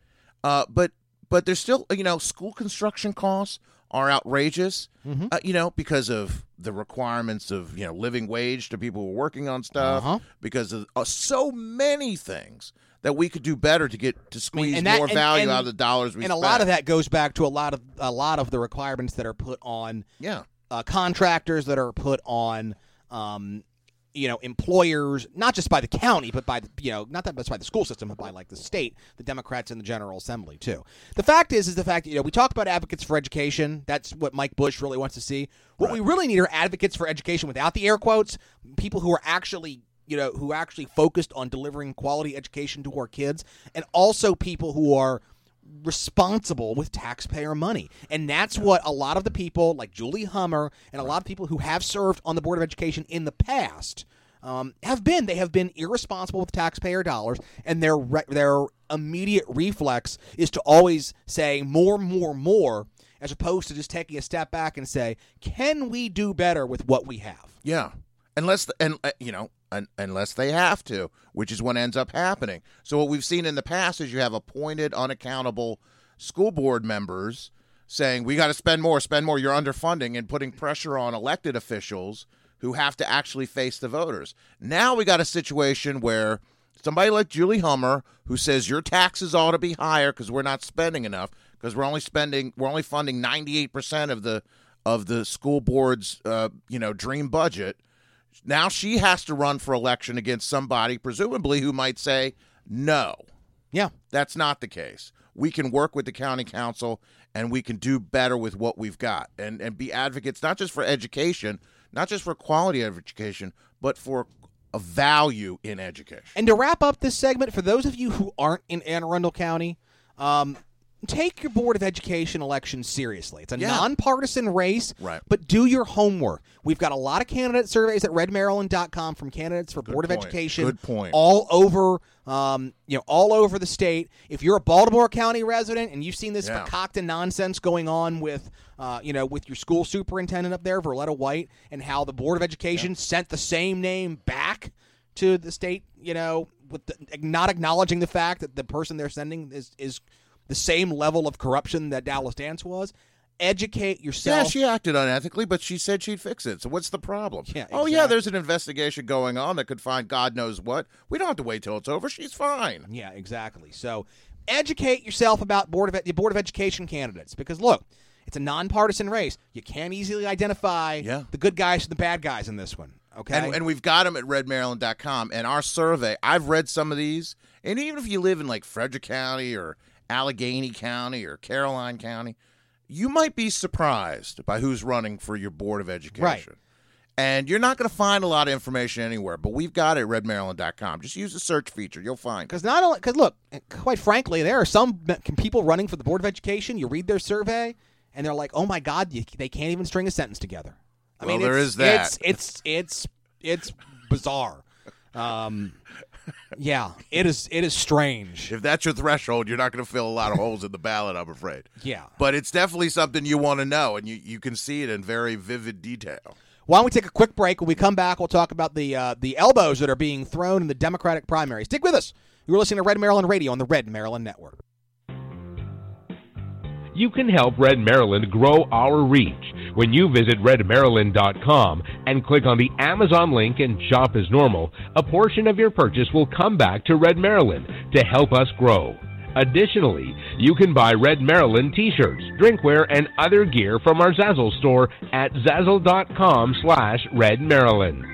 Uh, but but there's still you know school construction costs are outrageous. Mm-hmm. Uh, you know because of the requirements of you know living wage to people who are working on stuff. Uh-huh. Because of uh, so many things that we could do better to get to squeeze and that- more and- value and- out of the dollars we spend. and a lot of that goes back to a lot of a lot of the requirements that are put on Yeah. uh, contractors that are put on um, you know employers not just by the county but by the you know not that much by the school system but by like the state the democrats in the general assembly too the fact is is the fact that you know we talk about advocates for education that's what Mike Busch really wants to see what we really need are advocates for education without the air quotes people who are actually you know who actually focused on delivering quality education to our kids and also people who are responsible with taxpayer money. And that's what a lot of the people, like Julie Hummer, and a lot of people who have served on the Board of Education in the past, um, have been. They have been irresponsible with taxpayer dollars, and their re- their immediate reflex is to always say more, more, more, as opposed to just taking a step back and say, can we do better with what we have? Yeah, unless the, and uh, you know un, unless they have to, which is what ends up happening. So what we've seen in the past is you have appointed, unaccountable school board members saying we got to spend more, spend more. You're underfunding and putting pressure on elected officials who have to actually face the voters. Now we got a situation where somebody like Julie Hummer who says your taxes ought to be higher because we're not spending enough because we're only spending we're only funding 98% of the of the school board's uh, you know dream budget now she has to run for election against somebody presumably who might say no. Yeah. that's not the case. We can work with the county council and we can do better with what we've got and and be advocates not just for education not just for quality of education but for a value in education. And to wrap up this segment, for those of you who aren't in Anne Arundel County, um, take your Board of Education election seriously. It's a Yeah. nonpartisan race, Right. but do your homework. We've got a lot of candidate surveys at redmaryland.com from candidates for Board of. Education Good point. all over um, you know, all over the state. If you're a Baltimore County resident and you've seen this Yeah. fakakta nonsense going on with uh, you know, with your school superintendent up there, Verletta White, and how the Board of Education sent the same name back to the state, you know, with the, not acknowledging the fact that the person they're sending is is the same level of corruption that Dallas Dance was. Educate yourself. Yeah, she acted unethically, but she said she'd fix it. So what's the problem? Yeah, Oh, yeah, there's an investigation going on that could find God knows what. We don't have to wait till it's over. She's fine. Yeah, exactly. So educate yourself about board of the board of education candidates because look, it's a nonpartisan race. You can't easily identify Yeah. the good guys from the bad guys in this one. Okay, And, and we've got them at redmaryland.com. And our survey, I've read some of these. And even if you live in like Frederick County or Allegany County or Caroline County, you might be surprised by who's running for your Board of Education. Right. And you're not going to find a lot of information anywhere, but we've got it at redmaryland.com. Just use the search feature. You'll find because not only because look, quite frankly, there are some people running for the board of education. You read their survey, and they're like, "Oh my God, you, they can't even string a sentence together." I Well, mean, there is that. It's it's it's it's bizarre. Um, yeah, it is. It is strange. If that's your threshold, you're not going to fill a lot of holes in the ballot, I'm afraid. Yeah. But it's definitely something you want to know, and you, you can see it in very vivid detail. Why don't we take a quick break? When we come back, we'll talk about the uh, the elbows that are being thrown in the Democratic primary. Stick with us. You're listening to Red Maryland Radio on the Red Maryland Network. You can help Red Maryland grow our reach when you visit redmaryland.com and click on the Amazon link and shop as normal. A portion of your purchase will come back to Red Maryland to help us grow. Additionally, you can buy Red Maryland t-shirts, drinkware, and other gear from our Zazzle store at zazzle.com slash redmaryland.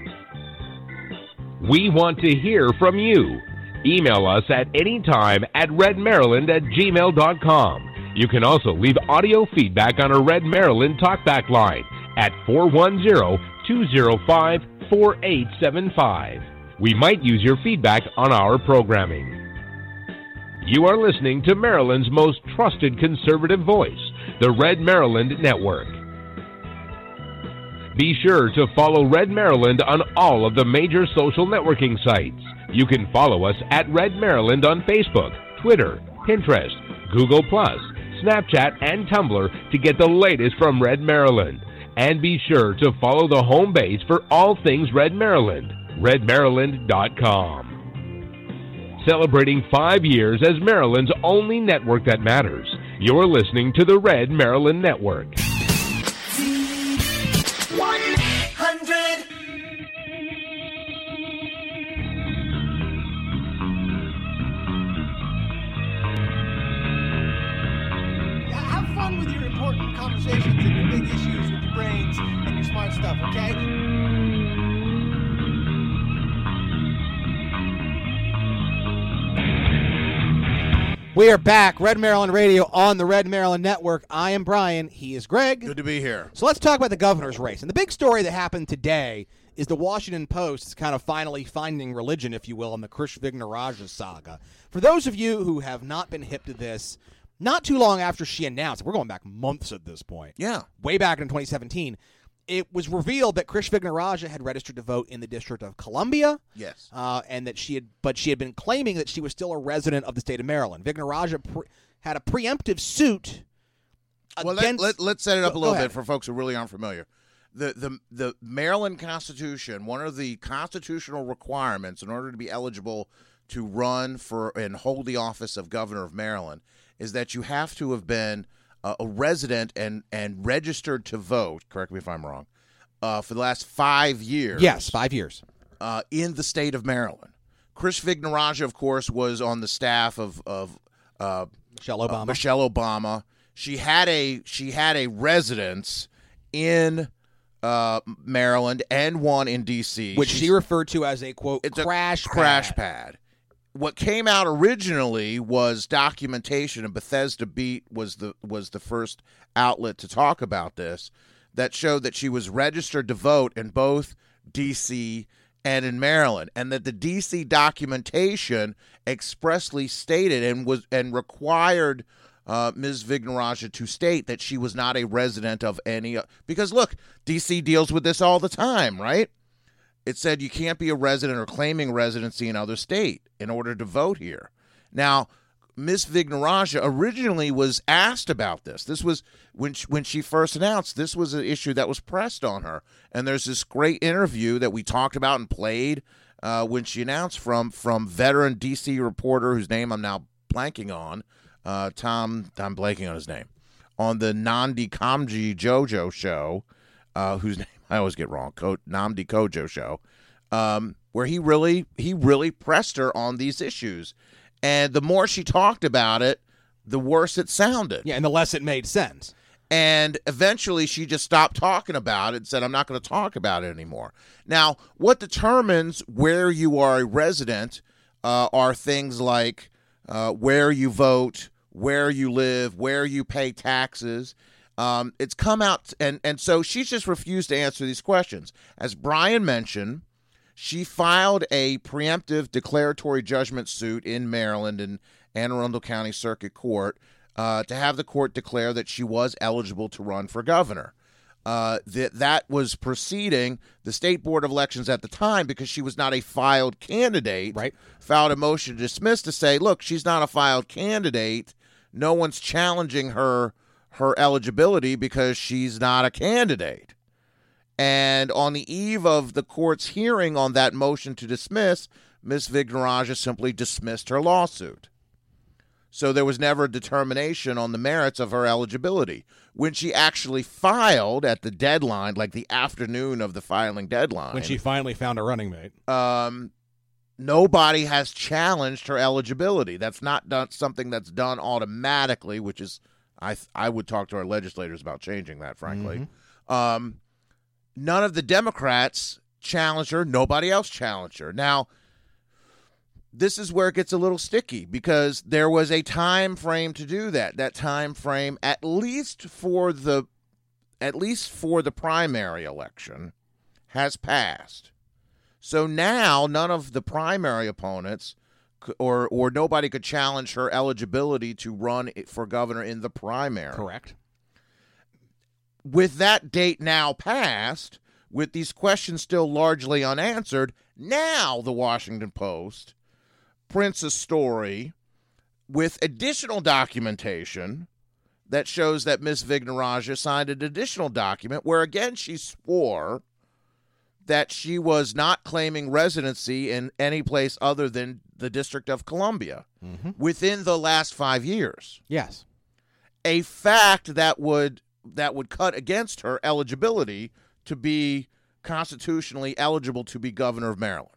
We want to hear from you. Email us at any time at redmaryland at gmail.com. You can also leave audio feedback on our Red Maryland talkback line at 410-205-4875. We might use your feedback on our programming. You are listening to Maryland's most trusted conservative voice, the Red Maryland Network. Be sure to follow Red Maryland on all of the major social networking sites. You can follow us at Red Maryland on Facebook, Twitter, Pinterest, Google, Snapchat, and Tumblr to get the latest from Red Maryland. And be sure to follow the home base for all things Red Maryland, redmaryland.com. celebrating five years as Maryland's only network that matters. You're listening to the Red Maryland Network. Important conversations and your big issues with your brains and your smart stuff, okay? We are back, Red Maryland Radio on the Red Maryland Network. I am Brian. He is Greg. Good to be here. So let's talk about the governor's race. And the big story that happened today is the Washington Post is kind of finally finding religion, if you will, in the Krish Vignarajah saga. For those of you who have not been hip to this, not too long after she announced, we're going back months at this point, Yeah. way back in 2017, it was revealed that Krish Vignarajah had registered to vote in the District of Columbia. Yes. Uh, and that she had, but she had been claiming that she was still a resident of the state of Maryland. Vignarajah pre- had a preemptive suit Well, let, against. let, let's set it up Go- a little bit for folks who really aren't familiar. The, the the Maryland Constitution, one of the constitutional requirements in order to be eligible to run for and hold the office of governor of Maryland, is that you have to have been a, a resident and and registered to vote. Correct me if I'm wrong. Uh, for the last five years. yes, five years. uh, in the state of Maryland. Chris Vignarajah, of course, was on the staff of of uh, Michelle uh, Obama. Michelle Obama. She had a she had a residence in uh, Maryland and one in D.C., which She's- she referred to as a quote it's a crash crash pad. pad. What came out originally was documentation, and Bethesda Beat was the was the first outlet to talk about this that showed that she was registered to vote in both D.C. and in Maryland, and that the D.C. documentation expressly stated and was and required uh, Ms. Vignarajah to state that she was not a resident of any. Because look, D.C. deals with this all the time, right? It said you can't be a resident or claiming residency in other state in order to vote here. Now, Miss Vignarajah originally was asked about this. This was when she, when she first announced this was an issue that was pressed on her. And there's this great interview that we talked about and played uh, when she announced from from veteran DC reporter whose name I'm now blanking on, uh, Tom. I'm blanking on his name on the Nandi Kamji JoJo show, uh, whose name I always get wrong, Ko- Nnamdi Kojo show, um, where he really he really pressed her on these issues, and the more she talked about it, the worse it sounded. Yeah, and the less it made sense. And eventually she just stopped talking about it and said, I'm not going to talk about it anymore. Now, what determines where you are a resident uh, are things like uh, where you vote, where you live, where you pay taxes. Um, it's come out, and, and so she's just refused to answer these questions. As Brian mentioned, she filed a preemptive declaratory judgment suit in Maryland in Anne Arundel County Circuit Court uh, to have the court declare that she was eligible to run for governor. Uh, that that was preceding the state board of elections at the time because she was not a filed candidate. Right. Filed a motion to dismiss to say, look, she's not a filed candidate. No one's challenging her her eligibility because she's not a candidate. And on the eve of the court's hearing on that motion to dismiss, Ms. Vignarajah simply dismissed her lawsuit. So there was never a determination on the merits of her eligibility. When she actually filed at the deadline, like the afternoon of the filing deadline, When she finally found a running mate. um, nobody has challenged her eligibility. That's not done something that's done automatically, which is I I would talk to our legislators about changing that. Frankly, um, none of the Democrats challenged her. Nobody else challenged her. Now, this is where it gets a little sticky because there was a time frame to do that. That time frame, at least for the, at least for the primary election, has passed. So now none of the primary opponents or or nobody could challenge her eligibility to run for governor in the primary. Correct. With that date now passed, with these questions still largely unanswered, now the Washington Post prints a story with additional documentation that shows that Miss Vignarajah signed an additional document where again she swore that she was not claiming residency in any place other than the District of Columbia mm-hmm. within the last five years. Yes. A fact that would that would cut against her eligibility to be constitutionally eligible to be governor of Maryland.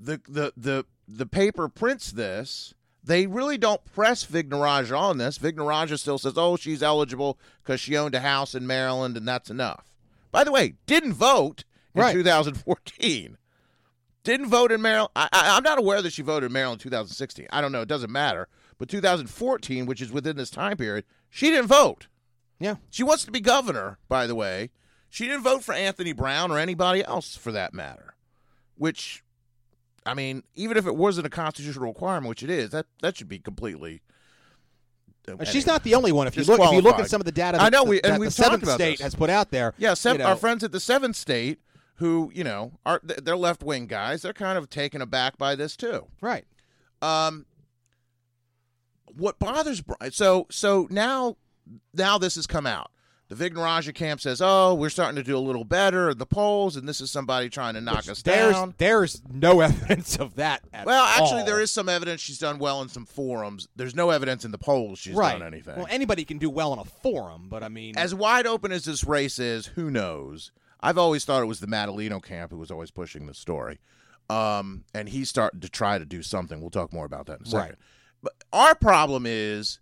The the the the paper prints this. They really don't press Vignarajah on this. Vignarajah still says, "Oh, she's eligible because she owned a house in Maryland, and that's enough." By the way, didn't vote in Right. 2014. Didn't vote in Maryland. I, I, I'm not aware that she voted in Maryland in 2016. I don't know. It doesn't matter. But 2014, which is within this time period, she didn't vote. Yeah. She wants to be governor, by the way. She didn't vote for Anthony Brown or anybody else for that matter. Which, I mean, even if it wasn't a constitutional requirement, which it is, that that should be completely. But She's not the only one. If you look, if you look at some of the data, that, I know, we- that and talked seventh about state this. has put out there. Yeah, sev- you our friends at the seventh state, who you know are they're left wing guys, they're kind of taken aback by this too. right. Um, what bothers Brian? So so now now this has come out. The Vignarajah camp says, "Oh, we're starting to do a little better in the polls, and this is somebody trying to knock us There's down." there's no evidence of that. At Well, actually, all. there is some evidence she's done well in some forums. There's no evidence in the polls she's right. done anything. Well, anybody can do well in a forum, but I mean, as wide open as this race is, who knows? I've always thought it was the Madaleno camp who was always pushing the story. Um, and he's starting to try to do something. We'll talk more about that in a second. Right. But our problem is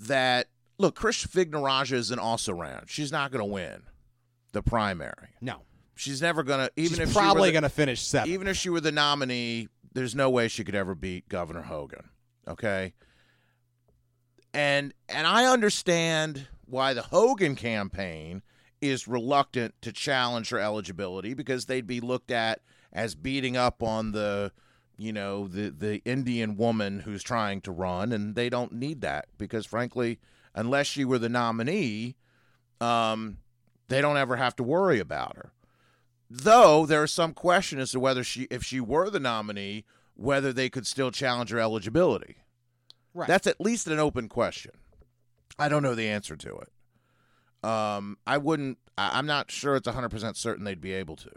that look, Chris Vignarajah is an also ran. She's not going to win the primary. no, She's never going to even she's if probably going to finish seventh. even if she were the nominee, there's no way she could ever beat Governor Hogan. Okay. And and I understand why the Hogan campaign is reluctant to challenge her eligibility because they'd be looked at as beating up on the you know the the Indian woman who's trying to run and they don't need that because frankly unless she were the nominee um they don't ever have to worry about her. Though there is some question as to whether she if she were the nominee whether they could still challenge her eligibility. Right. that's at least an open question. I don't know the answer to it. Um i wouldn't I, i'm not sure it's 100% certain they'd be able to.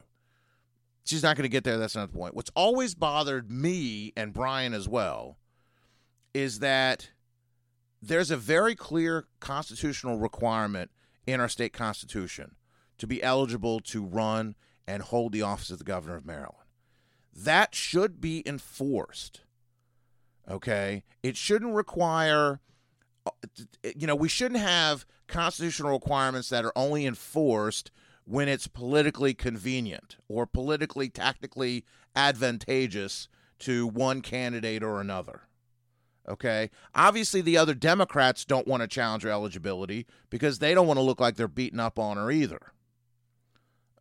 She's not going to get there that's not the point. What's always bothered me and brian as well is that there's a very clear constitutional requirement in our state constitution to be eligible to run and hold the office of the governor of Maryland. That should be enforced. Okay? It shouldn't require you know, we shouldn't have constitutional requirements that are only enforced when it's politically convenient or politically tactically advantageous to one candidate or another. Okay. Obviously, the other Democrats don't want to challenge her eligibility because they don't want to look like they're beating up on her either.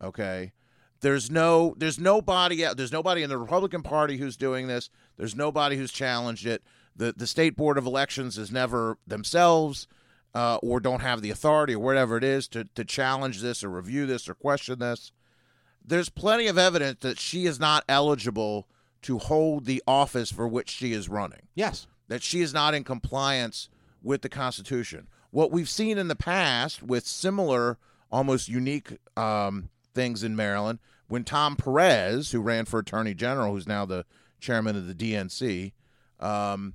Okay. There's no, there's nobody, there's nobody in the Republican Party who's doing this. There's nobody who's challenged it. The the state board of elections is never themselves, uh, or don't have the authority or whatever it is to to challenge this or review this or question this. There's plenty of evidence that she is not eligible to hold the office for which she is running yes. That she is not in compliance with the Constitution. What we've seen in the past with similar, almost unique um, things in Maryland, when Tom Perez, who ran for Attorney General, who's now the chairman of the DNC, um,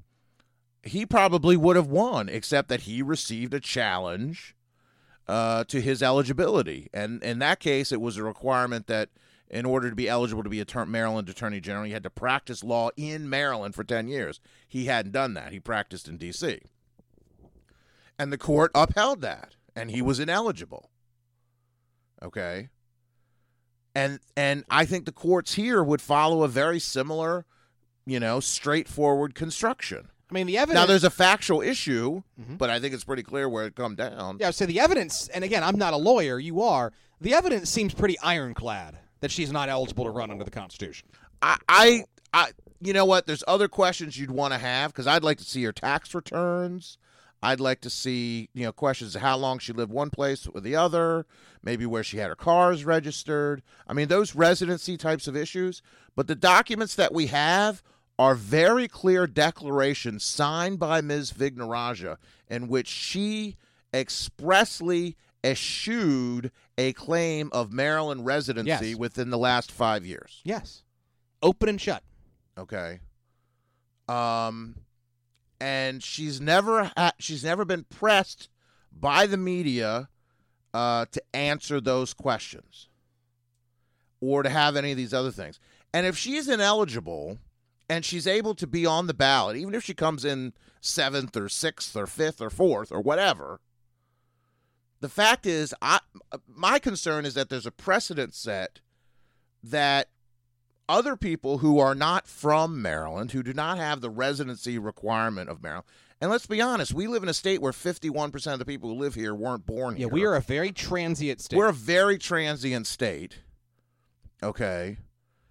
he probably would have won, except that he received a challenge uh, to his eligibility. And in that case, it was a requirement that in order to be eligible to be a ter- Maryland Attorney General, you had to practice law in Maryland for 10 years. He hadn't done that. He practiced in D.C. And the court upheld that, and he was ineligible. Okay? And and I think the courts here would follow a very similar, you know, straightforward construction. I mean, the evidence. Now there's a factual issue, mm-hmm. but I think it's pretty clear where it come down. Yeah, so the evidence, and again, I'm not a lawyer, you are. The evidence seems pretty ironclad that she's not eligible to run under the Constitution. I, I, I, you know what? There's other questions you'd want to have because I'd like to see her tax returns. I'd like to see, you know, questions of how long she lived one place or the other, maybe where she had her cars registered. I mean, those residency types of issues. But the documents that we have are very clear declarations signed by Ms. Vignarajah in which she expressly eschewed a claim of Maryland residency Yes. within the last five years. Yes. Open and shut. Okay. Um, and she's never ha- she's never been pressed by the media uh, to answer those questions or to have any of these other things. And if she's ineligible and she's able to be on the ballot, even if she comes in seventh or sixth or fifth or fourth or whatever, the fact is, I my concern is that there's a precedent set that other people who are not from Maryland, who do not have the residency requirement of Maryland, and let's be honest, we live in a state where 51% of the people who live here weren't born here. Yeah, we are a very transient state. We're a very transient state. Okay.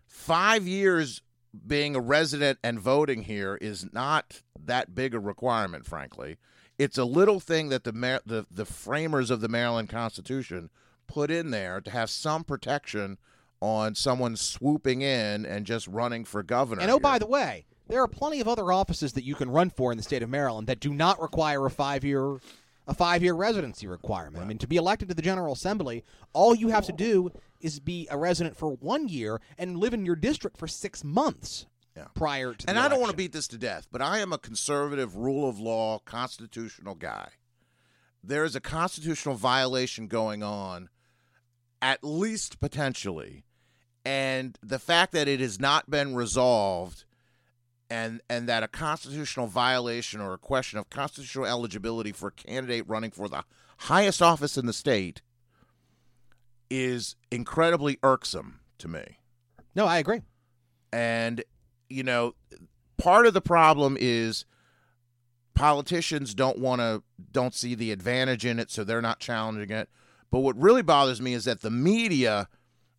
Five years being a resident and voting here is not that big a requirement, frankly. It's a little thing that the Mar- the, the framers of the Maryland Constitution put in there to have some protection on someone swooping in and just running for governor. and oh, here. by the way, there are plenty of other offices that you can run for in the state of Maryland that do not require a five year a five year residency requirement. I mean, to be elected to the General Assembly, all you have to do is be a resident for one year and live in your district for six months Yeah. prior to. and I don't want to beat this to death, but I am a conservative, rule of law, constitutional guy. There is a constitutional violation going on, at least potentially, and the fact that it has not been resolved, and and that a constitutional violation or a question of constitutional eligibility for a candidate running for the highest office in the state is incredibly irksome to me. No, I agree. And, you know, part of the problem is politicians don't want to, don't see the advantage in it, so they're not challenging it. But what really bothers me is that the media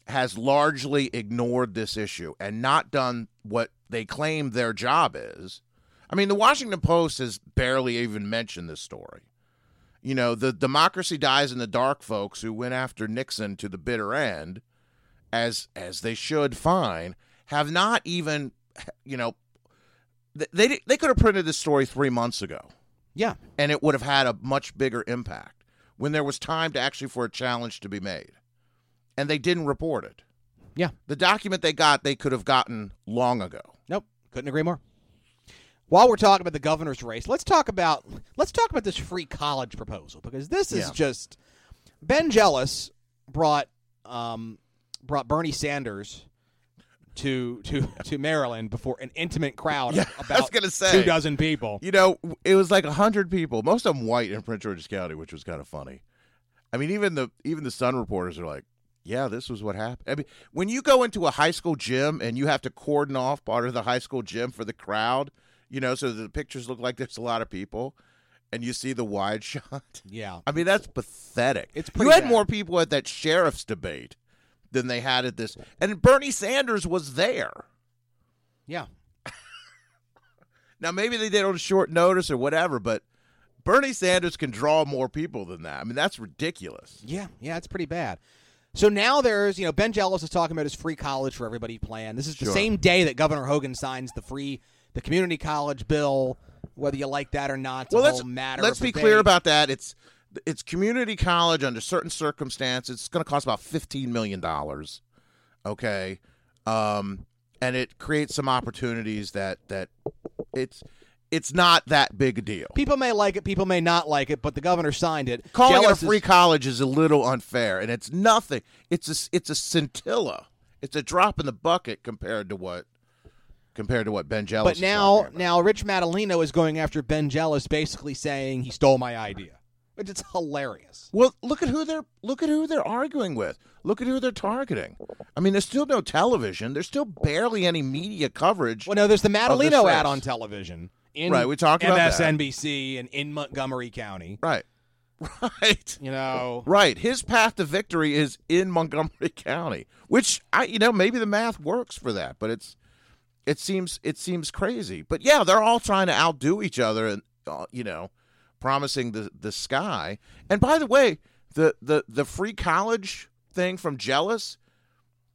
has largely ignored this issue and not done what they claim their job is. I mean, the Washington Post has barely even mentioned this story. You know, the democracy dies in the dark folks who went after Nixon to the bitter end as as they should fine have not even you know they they could have printed this story 3 months ago Yeah. and it would have had a much bigger impact when there was time to actually for a challenge to be made and they didn't report it Yeah. the document they got they could have gotten long ago Nope. Couldn't agree more. While we're talking about the governor's race, let's talk about let's talk about this free college proposal because this is Yeah. just Ben Jealous brought um, brought Bernie Sanders to to to Maryland before an intimate crowd Yeah, of I was about gonna say. two dozen people. You know, it was like a hundred people, most of them white in Prince George's County, which was kind of funny. I mean, even the even the Sun reporters are like, "Yeah, this was what happened." I mean, when you go into a high school gym and you have to cordon off part of the high school gym for the crowd, you know, so the pictures look like there's a lot of people, and you see the wide shot. Yeah. I mean, that's pathetic. It's you had bad. more people at that sheriff's debate than they had at this, and Bernie Sanders was there. Yeah. Now maybe they did on short notice or whatever, but Bernie Sanders can draw more people than that. I mean, that's ridiculous. Yeah, yeah, it's pretty bad. So now there's, you know, Ben Jealous is talking about his free college for everybody plan. This is the Sure. same day that Governor Hogan signs the free, the community college bill, whether you like that or not. Well, let's matter. let's be debate. clear about that. It's it's community college under certain circumstances. It's going to cost about fifteen million dollars. Okay, um, and it creates some opportunities that that it's it's not that big a deal. People may like it, people may not like it, but the governor signed it. Calling Jealous it a free is- college is a little unfair, and it's nothing. It's a it's a scintilla. It's a drop in the bucket compared to what compared to what Ben Jealous. but now, now Rich Madaleno is going after Ben Jealous, basically saying he stole my idea, is hilarious. Well, look at who they're look at who they're arguing with. Look at who they're targeting. I mean, there's still no television. There's still barely any media coverage. Well, no, there's the Madaleno ad on television in Right, we talked about that. MSNBC and in Montgomery County. Right, right, You know, right. His path to victory is in Montgomery County, which I, you know, maybe the math works for that, but it's it seems it seems crazy. But yeah, they're all trying to outdo each other, and uh, you know, promising the the sky. And by the way, the the the free college thing from Jealous.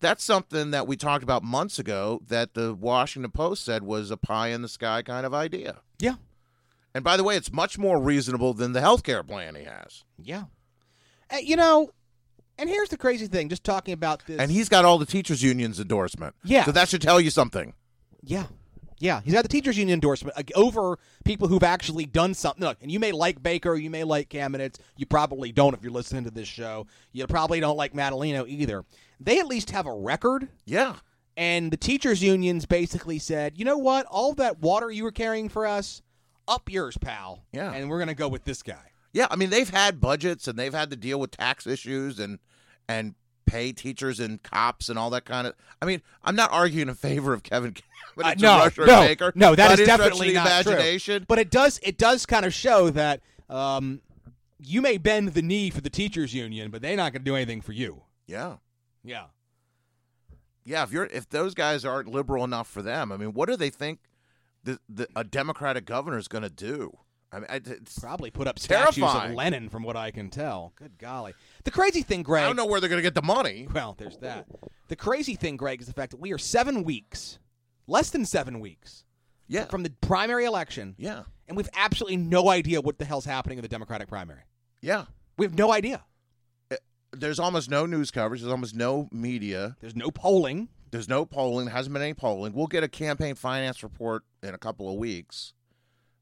That's something that we talked about months ago that the Washington Post said was a pie in the sky kind of idea. yeah, And by the way, it's much more reasonable than the health care plan he has. Yeah. Uh, you know, and here's the crazy thing. Just talking about this, And he's got all the teachers unions endorsement. Yeah. So that should tell you something. Yeah. Yeah, he's got the teachers union endorsement like, over people who've actually done something. Look, and you may like Baker, you may like Kamenetz. You probably don't if you're listening to this show. You probably don't like Madaleno either. They at least have a record, Yeah. and the teachers unions basically said, you know what? All that water you were carrying for us, up yours, pal. Yeah. and we're gonna go with this guy. Yeah, I mean they've had budgets and they've had to deal with tax issues and and pay teachers and cops and all that kind of. I mean, I'm not arguing in favor of Kevin Uh, no, no, Baker. no, that is any stretch of definitely not true. imagination. But it does it does kind of show that um, you may bend the knee for the teachers union, but they're not going to do anything for you. Yeah, Yeah. yeah. If you're if those guys aren't liberal enough for them, I mean, what do they think the, the a Democratic governor is going to do? I mean, it's, Probably put up statues Terrifying. of Lenin, from what I can tell. Good golly. The crazy thing, Greg. I don't know where they're going to get the money. Well, there's that. The crazy thing, Greg, is the fact that we are seven weeks, less than seven weeks, Yeah, from the primary election, yeah, and we've absolutely no idea what the hell's happening in the Democratic primary. yeah. We have no idea. Uh, there's almost no news coverage. There's almost no media. There's no polling. There's no polling. There hasn't been any polling. We'll get a campaign finance report in a couple of weeks.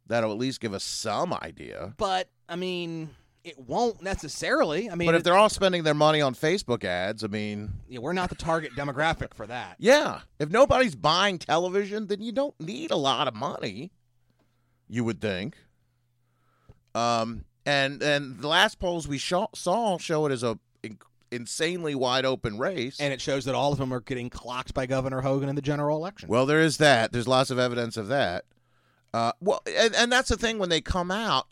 That'll at least give us some idea. But I mean, it won't necessarily. I mean, But if it- they're all spending their money on Facebook ads, I mean, yeah, we're not the target demographic for that. yeah. If nobody's buying television, then you don't need a lot of money. You would think. Um, and and the last polls we sho- saw show it as a in- insanely wide open race. And it shows that all of them are getting clocked by Governor Hogan in the general election. Well, there is that. There's lots of evidence of that. Uh, well, and, and that's the thing when they come out.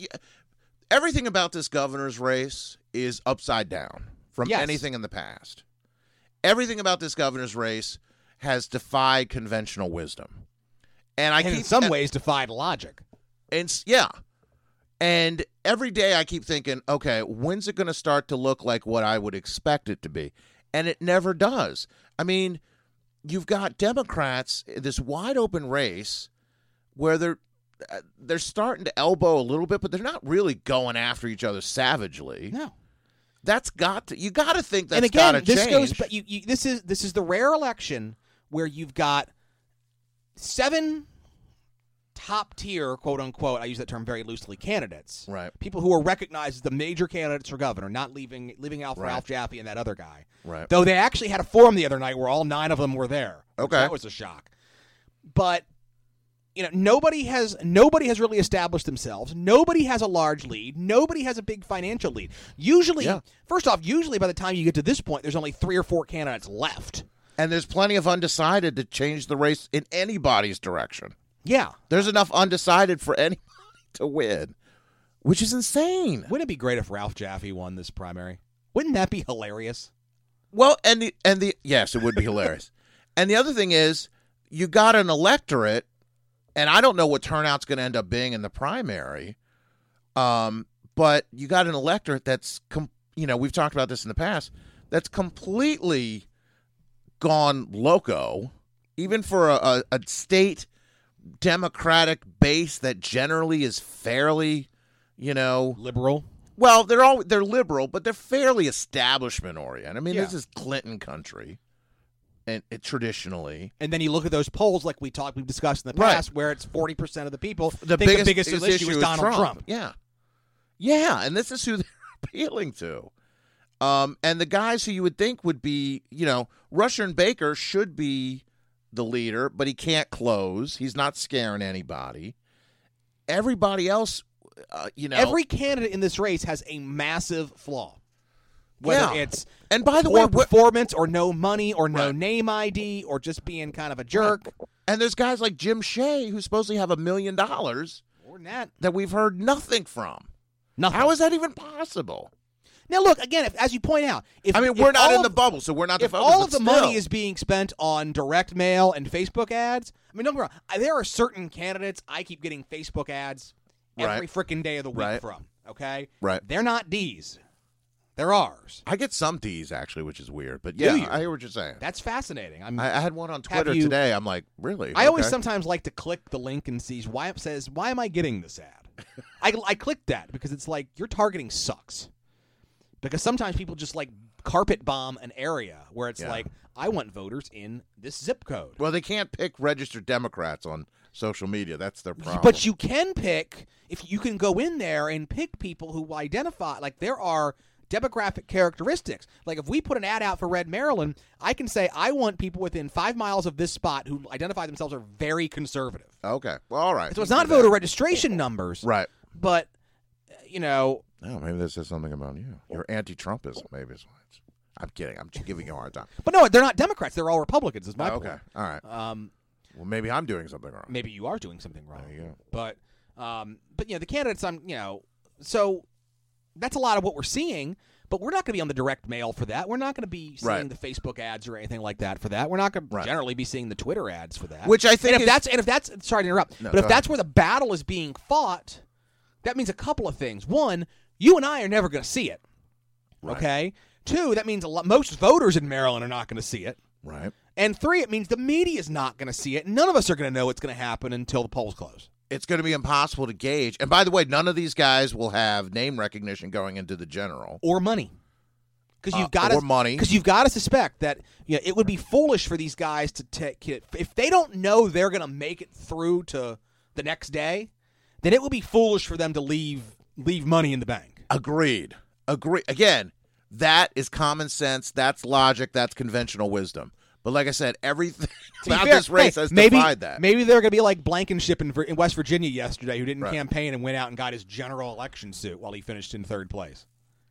Everything about this governor's race is upside down from Yes. anything in the past. Everything about this governor's race has defied conventional wisdom, and I and keep in some ways defied logic. and yeah, and every day I keep thinking, okay, when's it going to start to look like what I would expect it to be? And it never does. I mean, you've got Democrats in this wide open race where they're Uh, they're starting to elbow a little bit, but they're not really going after each other savagely. No. That's got to you got to think that's and again, got to this change. goes. But you, you, this is this is the rare election where you've got seven top tier, quote unquote. I use that term very loosely. Candidates, Right. People who are recognized as the major candidates for governor, not leaving leaving out Right. Ralph Jaffe and that other guy. Right. Though they actually had a forum the other night where all nine of them were there. Okay. that was a shock. But you know, nobody has nobody has really established themselves. Nobody has a large lead. Nobody has a big financial lead. Usually, Yeah. first off, usually by the time you get to this point, there's only three or four candidates left. and there's plenty of undecided to change the race in anybody's direction. Yeah, There's enough undecided for anybody to win, which is insane. wouldn't it be great if Ralph Jaffe won this primary? Wouldn't that be hilarious? Well, and the and the yes, it would be hilarious. And the other thing is, you got an electorate, and I don't know what turnout's going to end up being in the primary. Um, but you got an electorate that's, com- you know, we've talked about this in the past. That's completely gone loco, even for a, a, a state democratic base that generally is fairly, you know, Liberal. well, they're all they're liberal, but they're fairly establishment oriented. I mean, this is Clinton country, and it traditionally And then you look at those polls, like we talked, we've discussed in the Right. past, where it's forty percent of the people the think biggest, the biggest, issue is Donald Trump. Yeah, yeah, and this is who they're appealing to. Um, and the guys who you would think would be, you know, Rushern Baker should be the leader, but he can't close. He's not scaring anybody. Everybody else, uh, you know, Every candidate in this race has a massive flaw. Whether Yeah. it's and by the poor way, performance or no money or no Right. name ID or just being kind of a jerk. and there's guys like Jim Shea who supposedly have a million dollars Or that. that we've heard nothing from. Nothing. How is that even possible? now look again, if, as you point out, if I mean, we're not in the bubble, so we're not the If focus, all of the still. money is being spent on direct mail and Facebook ads, I mean, don't get me wrong. There are certain candidates I keep getting Facebook ads every Right. freaking day of the week Right. from. Okay, Right. They're not D's. They're ours. I get some D's actually, which is weird, but Do yeah, you? I hear what you're saying. That's fascinating. I'm. I, I had one on Twitter you- today. I'm like, really? I always Okay. sometimes like to click the link and see why it says why am I getting this ad. I I clicked that because it's like your targeting sucks. because sometimes people just like carpet bomb an area where it's Yeah. like I want voters in this zip code. Well, they can't pick registered Democrats on social media. That's their problem. But you can pick if you can go in there and pick people who identify like there are demographic characteristics. Like if we put an ad out for Red Maryland, I can say I want people within five miles of this spot who identify themselves are very conservative. okay. Well, all right. So it's not voter registration numbers, Right. but you know, Oh, maybe this says something about you. You're anti-Trumpism. Maybe. It's, I'm kidding. I'm giving you a hard time. but no, they're not Democrats. They're all Republicans. Is my Oh, okay. point. All right. Um, Well, maybe I'm doing something wrong. maybe you are doing something wrong. There you go. But um, but you know the candidates, I'm you know, so that's a lot of what we're seeing. But we're not going to be on the direct mail for that. We're not going to be seeing Right. the Facebook ads or anything like that for that. We're not going to generally be seeing the Twitter ads for that. Which I think and if is- that's and if that's sorry to interrupt, No, but if that's ahead. where the battle is being fought, that means a couple of things. One, you and I are never going to see it. Right. Okay. Two, that means a lot, most voters in Maryland are not going to see it. Right. And three, it means the media is not going to see it. None of us are going to know what's going to happen until the polls close. It's going to be impossible to gauge. And by the way, none of these guys will have name recognition going into the general. or money. Because Uh, you've got or to money. Because you've got to suspect that you know, it would be foolish for these guys to take it if they don't know they're going to make it through to the next day. Then it would be foolish for them to leave leave money in the bank. Agreed. Agree. Again, that is common sense. That's logic. That's conventional wisdom. But like I said, everything about fair, this race hey, has maybe, defied that. Maybe they're going to be like Blankenship in, in West Virginia yesterday, who didn't Right. campaign and went out and got his general election suit while he finished in third place.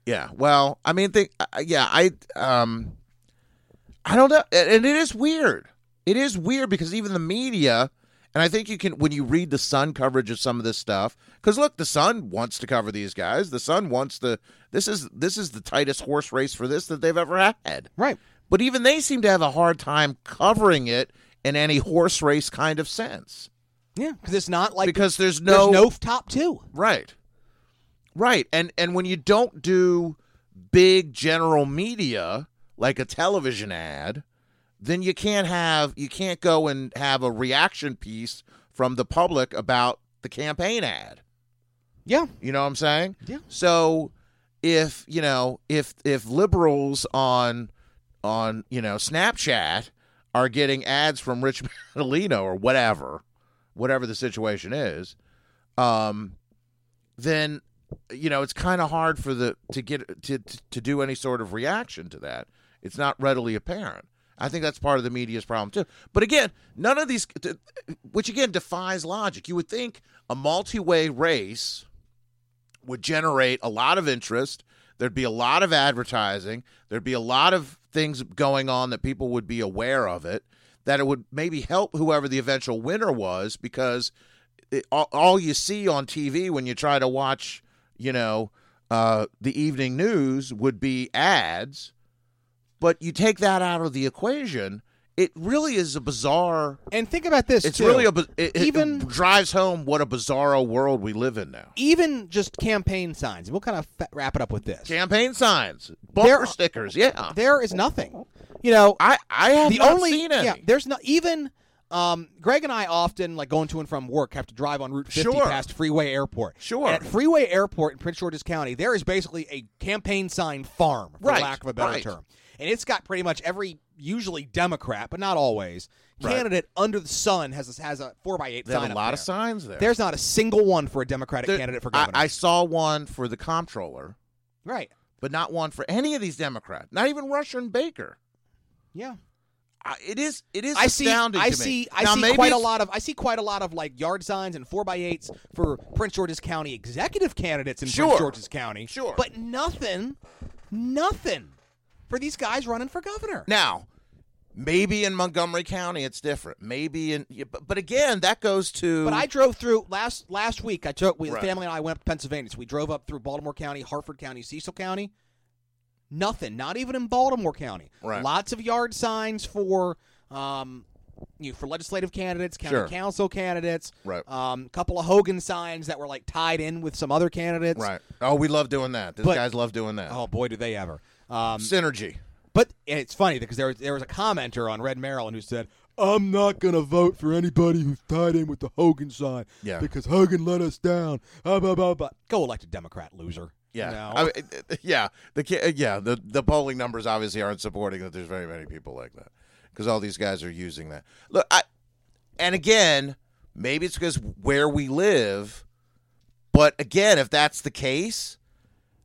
Yeah. Well, I mean, think. uh, Yeah, I. Um, I don't know, and and it is weird. It is weird because even the media, and I think you can when you read the Sun coverage of some of this stuff. Because look, the Sun wants to cover these guys. The Sun wants to. This is this is the tightest horse race for this that they've ever had. Right. But even they seem to have a hard time covering it in any horse race kind of sense Yeah, because it's not like because there's no there's no top two. Right. Right. And and when you don't do big general media like a television ad, then you can't have you can't go and have a reaction piece from the public about the campaign ad. Yeah. You know what I'm saying? Yeah. So if, you know, if if liberals on on, you know, Snapchat are getting ads from Rich Madaleno or whatever, whatever the situation is, um then you know, it's kind of hard for the to get to, to to do any sort of reaction to that. It's not readily apparent. I think that's part of the media's problem too. But again, none of these, which again defies logic. You would think a multi-way race would generate a lot of interest. There'd be a lot of advertising. There'd be a lot of things going on that people would be aware of it. That it would maybe help whoever the eventual winner was because it, all, all you see on TV when you try to watch, you know, uh, the evening news would be ads. But you take that out of the equation, it really is a bizarre. And think about this. It's too. really a. It, it Even- drives home what a bizarro world we live in now. even just campaign signs. We'll kind of fa- wrap it up with this. Campaign signs, bumper There- stickers. Yeah, There is nothing. You know, I I have the only seen any. yeah. There's not even. Um, Greg and I often, like going to and from work, have to drive on Route 50 Sure. past Freeway Airport. Sure. And at Freeway Airport in Prince George's County, there is basically a campaign sign farm, for Right, lack of a better right. term. And it's got pretty much every, usually Democrat, but not always, Right. candidate under the sun has a, has a four by eight They sign. have a lot there. of signs there. There's not a single one for a Democratic There- candidate for governor. I saw one for the comptroller, right. but not one for any of these Democrats. Not even Rushern Baker. Yeah. I, it is it is I see. astounding I see. I Now, see quite a lot of. I see quite a lot of like yard signs and four by eights for Prince George's County executive candidates in Sure. Prince George's County. Sure. but nothing, nothing for these guys running for governor. Now, maybe in Montgomery County it's different. Maybe in, but, but again, that goes to. But I drove through last last week. I took we, Right. the family and I went up to Pennsylvania. So we drove up through Baltimore County, Harford County, Cecil County. Nothing. Not even in Baltimore County. Right. Lots of yard signs for um, you know, for legislative candidates, county Sure. council candidates. Right. Um, couple of Hogan signs that were like tied in with some other candidates. right. Oh, we love doing that. These But- guys love doing that. Oh boy, do they ever. Um, Synergy. but and it's funny because there was, there was a commenter on Red Maryland who said, "I'm not going to vote for anybody who's tied in with the Hogan sign Yeah. because Hogan let us down." Blah, blah, blah. Go elect a Democrat, loser. Yeah, know? I mean, yeah. The yeah the the polling numbers obviously aren't supporting that. There's very many people like that because all these guys are using that. Look, I and again, maybe it's because where we live, but again, if that's the case,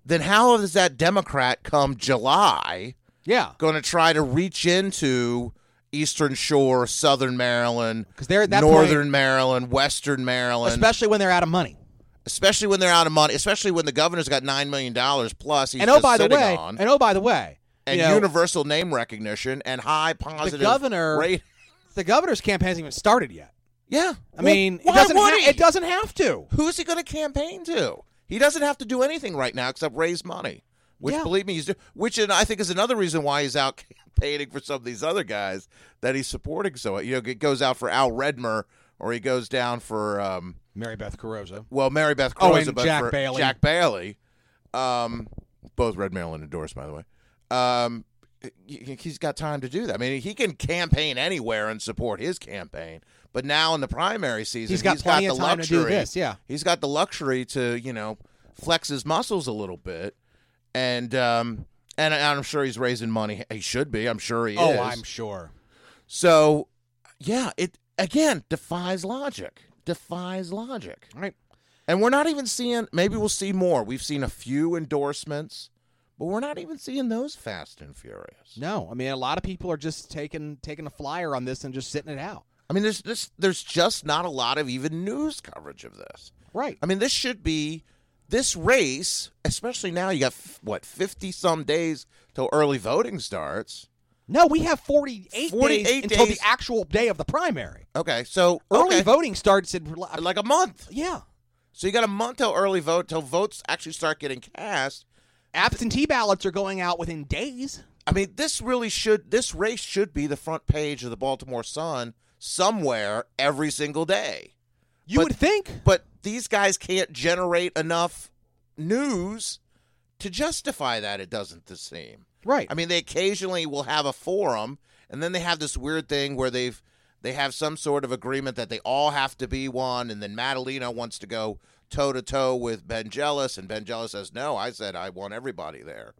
then how is that Democrat come July yeah, going to try to reach into Eastern Shore, Southern Maryland, because they're at that Northern point- Maryland, Western Maryland, especially when they're out of money. especially when they're out of money, especially when the governor's got nine million dollars plus. He's and oh, by the way, on, and oh, by the way, and know, universal name recognition and high positive governor- rate. the governor's campaign hasn't even started yet. Yeah, I mean, why it doesn't. would ha- he? it doesn't have to. Who's he going to campaign to? He doesn't have to do anything right now except raise money. Which, Yeah. believe me, he's do- which and I think is another reason why he's out campaigning for some of these other guys that he's supporting. So you know, it goes out for Al Redmer or he goes down for um, Mary Beth Carozza. well, Mary Beth Oh, and but Jack for Bailey. Jack Bailey, um, both Red Maryland endorsed, by the way. Um, he's got time to do that. I mean, he can campaign anywhere and support his campaign, but now in the primary season, He's got the time to do luxury- this, yeah. he's got the luxury to you know flex his muscles a little bit, and um, and I'm sure he's raising money. He should be. I'm sure he Oh, is. Oh, I'm sure. So, yeah, it again defies logic. Defies logic. Right. And we're not even seeing, maybe we'll see more. We've seen a few endorsements, but we're not even seeing those fast and furious. No, I mean a lot of people are just taking taking a flyer on this and just sitting it out. I mean, there's this, there's just not a lot of even news coverage of this. Right. I mean, this should be this race, especially now. You got what fifty some days till early voting starts. No, we have 48, 48 days until the actual day of the primary. Okay, so Early okay, voting starts in like a month. yeah. So you got a month till early vote till votes actually start getting cast. Absentee ballots are going out within days. I mean, this really should this race should be the front page of the Baltimore Sun somewhere every single day. You But- would think. But these guys can't generate enough news to justify that. It doesn't seem. Right. I mean, they occasionally will have a forum, and then they have this weird thing where they've they have some sort of agreement that they all have to be one, and then Madaleno wants to go toe to toe with Ben Jealous, and Ben Jealous says, "No, I said I want everybody there,"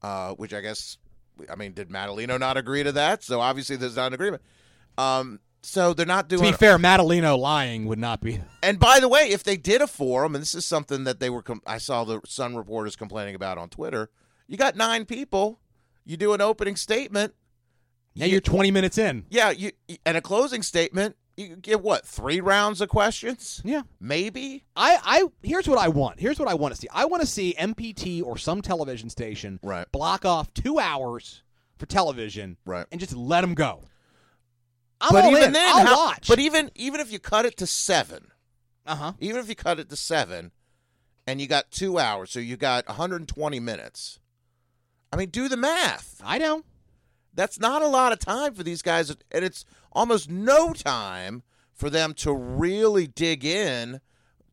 uh, which I guess, I mean, did Madaleno not agree to that? So obviously, there's not an agreement. Um, so they're not doing. to be fair, Madaleno lying would not be. And by the way, if they did a forum, and this is something that they were, com- I saw the Sun reporters complaining about on Twitter. You got nine people. You do an opening statement. Now you're 20 minutes in. Yeah, you and a closing statement. You get what three rounds of questions? Yeah. Maybe. I, I here's what I want. Here's what I want to see. I want to see MPT or some television station Right. block off two hours for television Right. and just let them go. I'm but even in. then, I'll how- watch. But even even if you cut it to seven, uh huh. even if you cut it to seven, and you got two hours, so you got 120 minutes. I mean, do the math. I know. That's not a lot of time for these guys, and it's almost no time for them to really dig in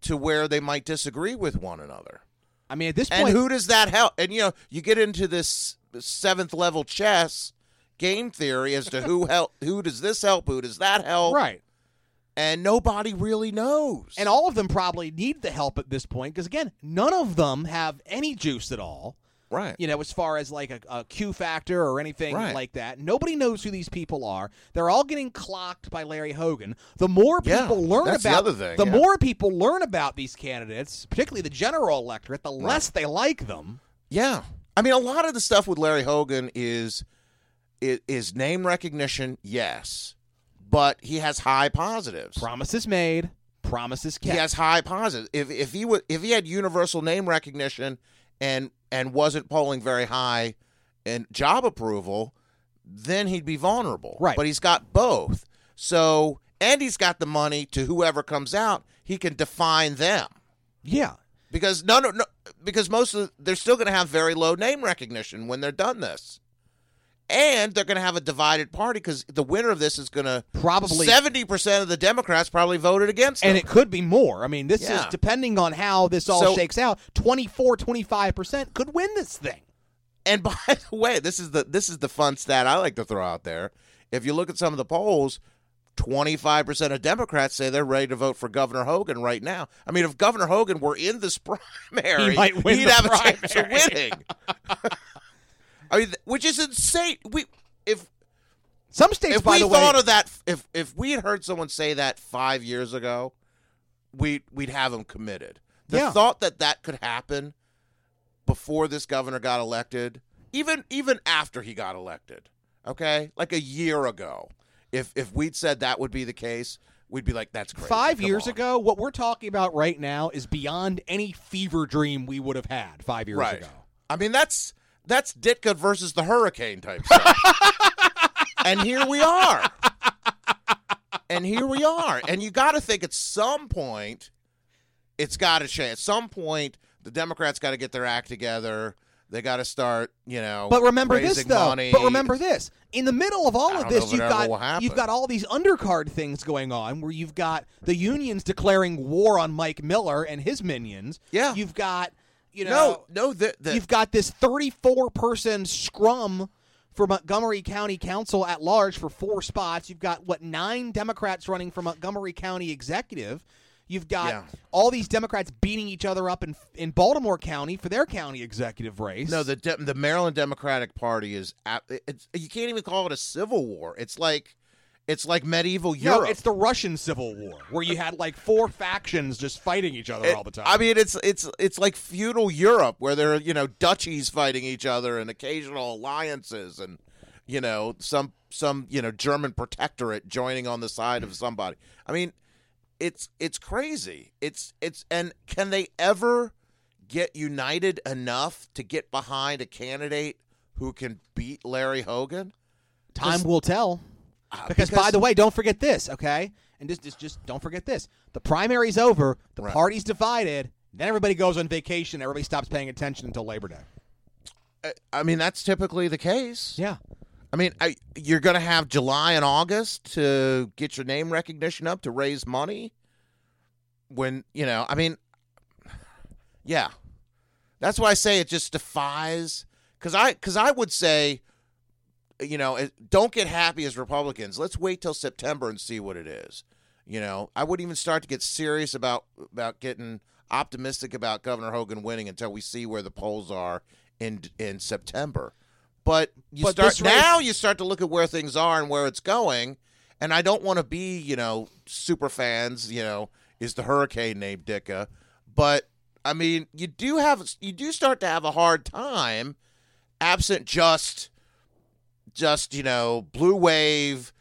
to where they might disagree with one another. I mean, at this And point, who does that help? And you know, you get into this seventh level chess game theory as to who help, who does this help, who does that help, right? and nobody really knows. And all of them probably need the help at this point because again, none of them have any juice at all. right, You know, as far as like a, a Q factor or anything Right. like that, nobody knows who these people are. They're all getting clocked by Larry Hogan. The more Yeah, people learn that's the about other thing, the yeah. more people learn about these candidates, particularly the general electorate, the less they like them. yeah. I mean, a lot of the stuff with Larry Hogan is is, name recognition, yes, but he has high positives. Promises made, promises kept. He has high positives. If if he would if he had universal name recognition and and wasn't polling very high in job approval, then he'd be vulnerable. Right. But he's got both. So and he's got the money to whoever comes out, he can define them. yeah. Because no no no because most of the, they're still going to have very low name recognition when they're done this. And they're going to have a divided party because the winner of this is going to Probably- seventy percent of the Democrats probably voted against And him. it could be more. I mean, this is depending on how this all So- shakes out. 24, 25% could win this thing. And by the way, this is the this is the fun stat I like to throw out there. If you look at some of the polls, 25% of Democrats say they're ready to vote for Governor Hogan right now. I mean, if Governor Hogan were in this primary, He might win he'd have a chance of winning. I mean, which is insane. We if Some states, if by we the way, thought of that, if if we had heard someone say that five years ago, we we'd have them committed. The Yeah. thought that that could happen before this governor got elected, even even after he got elected, okay, like a year ago, if if we'd said that would be the case, we'd be like, that's crazy. five Come years on. ago, what we're talking about right now is beyond any fever dream we would have had five years right? ago. I mean, that's that's Ditka versus the hurricane type stuff. and here we are. And here we are. And you got to think at some point, it's got to change. At some point, the Democrats got to get their act together. They got to start, you know. But remember this though. Money. But remember this. In the middle of all I of this, you've got you've got all these undercard things going on where you've got the unions declaring war on Mike Miller and his minions. Yeah. You've got you no, know no, the, the, you've got this 34 person scrum for Montgomery County Council at large for four spots. You've got what nine Democrats running for Montgomery County Executive. You've got Yeah. all these Democrats beating each other up in in Baltimore County for their county executive race. No, the De- the Maryland Democratic Party is at, it's you can't even call it a civil war. It's like it's like medieval Europe. No, Europe. it's the Russian Civil War where you had like four factions just fighting each other It- all the time. I mean, it's it's it's like feudal Europe where there are you know duchies fighting each other and occasional alliances and you know some some you know German protectorate joining on the side of somebody. I mean, it's it's crazy. It's it's and can they ever get united enough to get behind a candidate who can beat Larry Hogan? Time will tell. Uh, Because, by the way, don't forget this, okay? And just, just just don't forget this. The primary's over, the Right. party's divided, then everybody goes on vacation, everybody stops paying attention until Labor Day. I- I mean that's typically the case. Yeah. I mean, I, you're going to have July and August to get your name recognition up to raise money. When you know, I mean, yeah, that's why I say it just defies. Because I, because I would say, you know, don't get happy as Republicans. Let's wait till September and see what it is. You know, I wouldn't even start to get serious about about getting optimistic about Governor Hogan winning until we see where the polls are in in September. But you But start race- now. You start to look at where things are and where it's going. And I don't want to be, you know, super fans. You know, is the hurricane named Ditka? But I mean, you do have you do start to have a hard time, absent just just you know blue wave,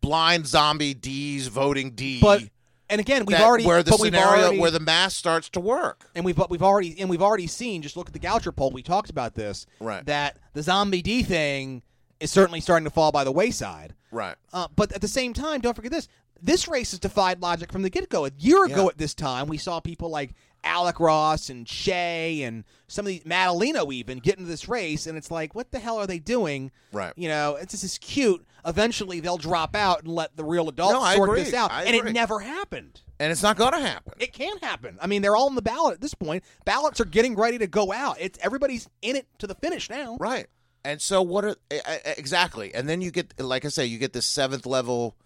blind zombie D's voting D. But and again, we've that- already where the but scenario already- where the math starts to work. and we've we've already and we've already seen. Just look at the Goucher poll. We talked about this. Right. That the zombie D thing is certainly starting to fall by the wayside. Right. Uh, but at the same time, don't forget this: this race has defied logic from the get-go. A year ago Yeah. at this time, we saw people like Alec Ross and Shea and some of these Madaleno even get into this race, and it's like, what the hell are they doing? Right. You know, it's just is cute. Eventually, they'll drop out and let the real adults No, I sort agree. this out, I and agree. it never happened. And it's not going to happen. It can happen. I mean, they're all on the ballot at this point. Ballots are getting ready to go out. It's everybody's in it to the finish now. Right. And so what are e- e- exactly? And then you get like I say you get this seventh level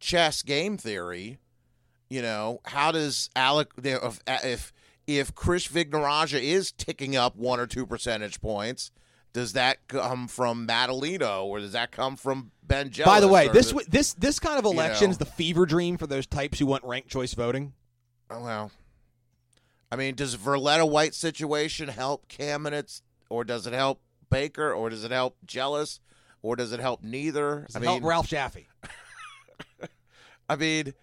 chess game theory. You know, how does Alec if if if Krish Vignarajah is ticking up one or two percentage points, does that come from Madaleno or does that come from Ben Jealous? By the way, this this this kind of election know. is the fever dream for those types who want ranked choice voting. Oh, well, I mean, does Verletta White situation help candidates, or does it help Baker, or does it help Jealous, or does it help neither? Does I mean, help Ralph Jaffe? I mean,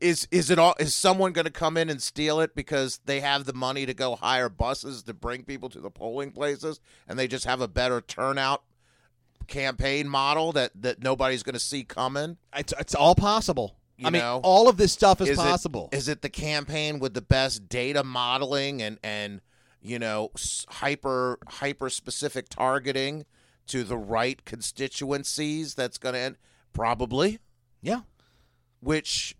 is is it all? Is someone going to come in and steal it because they have the money to go hire buses to bring people to the polling places, and they just have a better turnout campaign model that that nobody's going to see coming? It's, it's all possible. You I mean, know, all of this stuff is, is possible. It, is it the campaign with the best data modeling and and you know hyper hyper specific targeting to the right constituencies that's going to end? Probably. yeah. Which,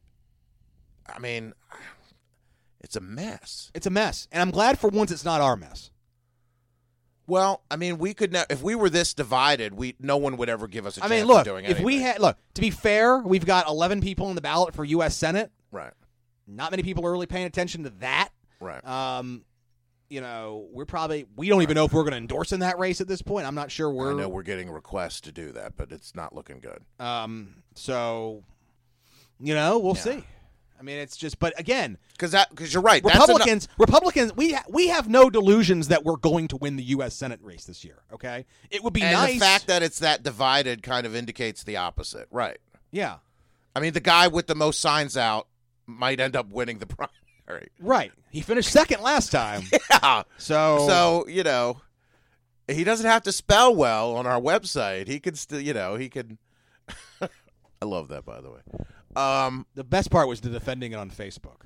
I mean, it's a mess. It's a mess. And I'm glad for once it's not our mess. Well, I mean, we could ne- if we were this divided, we no one would ever give us a I chance mean, of look, doing if we had look to be fair, we've got 11 people in the ballot for U.S. Senate. right, Not many people are really paying attention to that. right. Um, you know, we're probably we don't even know if we're going to endorse in that race at this point. I'm not sure I we're. I know we're getting requests to do that, but it's not looking good. Um, so, you know, we'll see. I mean, it's just, but again, Because that because you're right. Republicans, Republicans, we ha- we have no delusions that we're going to win the U.S. Senate race this year. Okay, it would be and nice. the fact that it's that divided kind of indicates the opposite. Right. yeah, I mean, the guy with the most signs out might end up winning the primary. right. He finished second last time, Yeah. so So you know, he doesn't have to spell well on our website. He could still, you know, he could. I love that, by the way. Um. the best part was the defending it on Facebook.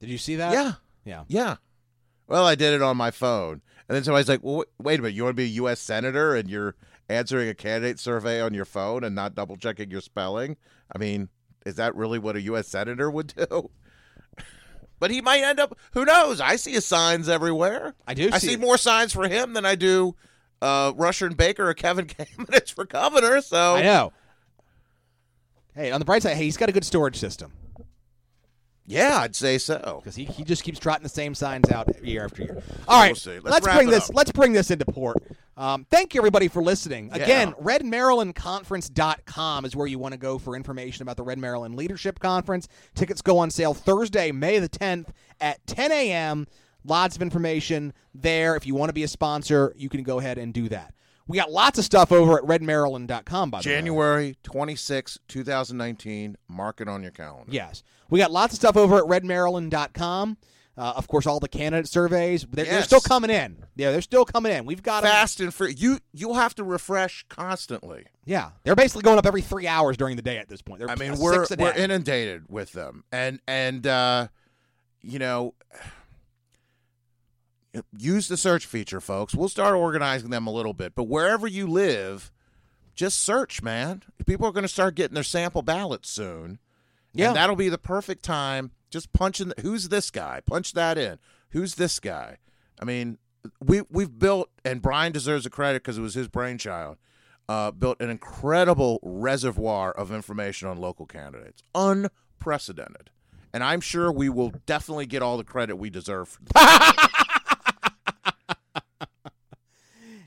Did you see that? Yeah. yeah. Yeah. Well, I did it on my phone, and then somebody's like, "Well, wait- a minute, you want to be a U.S. senator and you're answering a candidate survey on your phone and not double checking your spelling? I mean, is that really what a U.S. senator would do?" But he might end up. Who knows? I see his signs everywhere. I do I see more signs for him than I do uh, Rushern Baker or Kevin Kamenetz for governor. So I know. Hey, on the bright side, hey, he's got a good storage system yeah, I'd say so. because he, he just keeps trotting the same signs out year after year. All right, We'll. Let's let's bring this up. let's bring this into port. Um, thank you everybody for listening. Again, redmarylandconference.com is where you want to go for information about the Red Maryland Leadership Conference. Tickets go on sale Thursday, May the 10th at 10 a.m. Lots of information there. If you want to be a sponsor, you can go ahead and do that. We got lots of stuff over at redmaryland.com, by the way. January 26, 2019. Mark it on your calendar. Yes. We got lots of stuff over at redmaryland.com. Uh, of course, all the candidate surveys. They're, they're Yes. still coming in. Yeah, they're still coming in. We've got 'em- fast and free. You you'll have to refresh constantly. Yeah, they're basically going up every three hours during the day at this point. They're I mean, we're six a we're day. inundated with them, and and uh, you know, use the search feature, folks. We'll start organizing them a little bit, but wherever you live, just search, man. People are going to start getting their sample ballots soon. Yeah. and that'll be the perfect time. Just punch in. The, who's this guy? Punch that in. Who's this guy? I mean, we we've built, and Brian deserves the credit because it was his brainchild. Uh, built an incredible reservoir of information on local candidates, unprecedented, and I'm sure we will definitely get all the credit we deserve.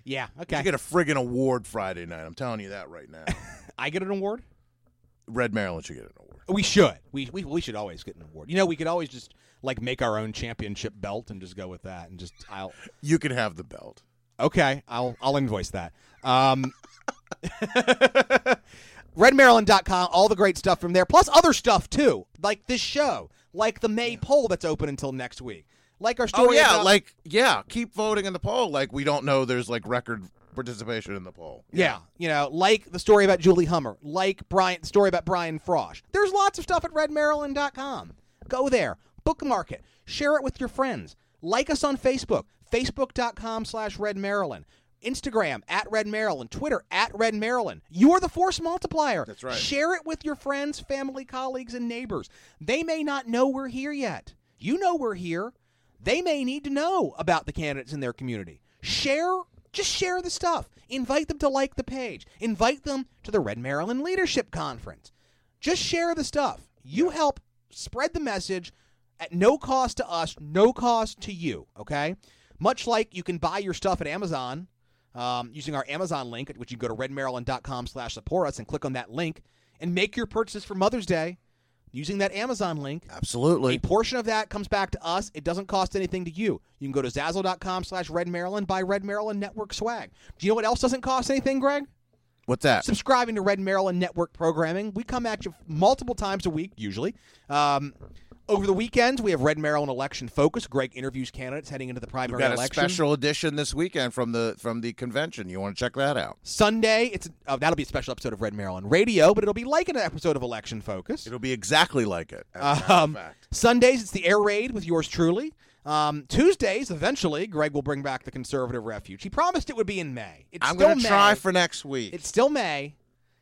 Yeah, You get a friggin' award Friday night. I'm telling you that right now. I get an award. Red Maryland should get an award. We should. We, we we should always get an award. You know, we could always just like make our own championship belt and just go with that and just I'll You can have the belt. Okay, I'll I'll invoice that. Um, redmaryland.com, all the great stuff from there, plus other stuff too, like this show, like the May poll that's open until next week, like our oh, story. Oh yeah, about- like yeah, keep voting in the poll. Like we don't know there's like record participation in the poll. yeah, you know, like the story about Julie Hummer, like Brian, the story about Brian Frosh. There's lots of stuff at redmaryland.com. Go there, bookmark it, share it with your friends, like us on Facebook, facebook.com slash redmaryland. Instagram at Red Maryland, Twitter at Red Maryland. You are the force multiplier. That's right. Share it with your friends, family, colleagues, and neighbors. They may not know we're here yet. You know we're here. They may need to know about the candidates in their community. Share, just share the stuff. Invite them to like the page. Invite them to the Red Maryland Leadership Conference. Just share the stuff. You help spread the message at no cost to us, no cost to you, okay? Much like you can buy your stuff at Amazon um, using our Amazon link, which you go to redmaryland.com slash support us and click on that link and make your purchase for Mother's Day using that Amazon link. Absolutely. A portion of that comes back to us. It doesn't cost anything to you. You can go to Zazzle.com slash Red Maryland, buy Red Maryland Network swag. Do you know what else doesn't cost anything, Greg? What's that? Subscribing to Red Maryland Network programming. We come at you multiple times a week, usually. Um, over the weekends, we have Red Maryland Election Focus. Greg interviews candidates heading into the primary We've got a election. special edition this weekend from the from the convention. You want to check that out? Sunday, it's uh, that'll be a special episode of Red Maryland Radio, but it'll be like an episode of Election Focus. It'll be exactly like it. As a matter of Um. Sundays, it's the air raid with yours truly. Um, Tuesdays, eventually, Greg will bring back the conservative refuge. He promised it would be in May. It's I'm going to try for next week. It's still May.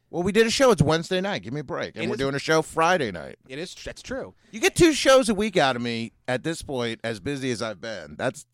Well, we did a show. It's Wednesday night. Give me a break, and It we're is- doing a show Friday night. It is. That's true. You get two shows a week out of me at this point. As busy as I've been, that's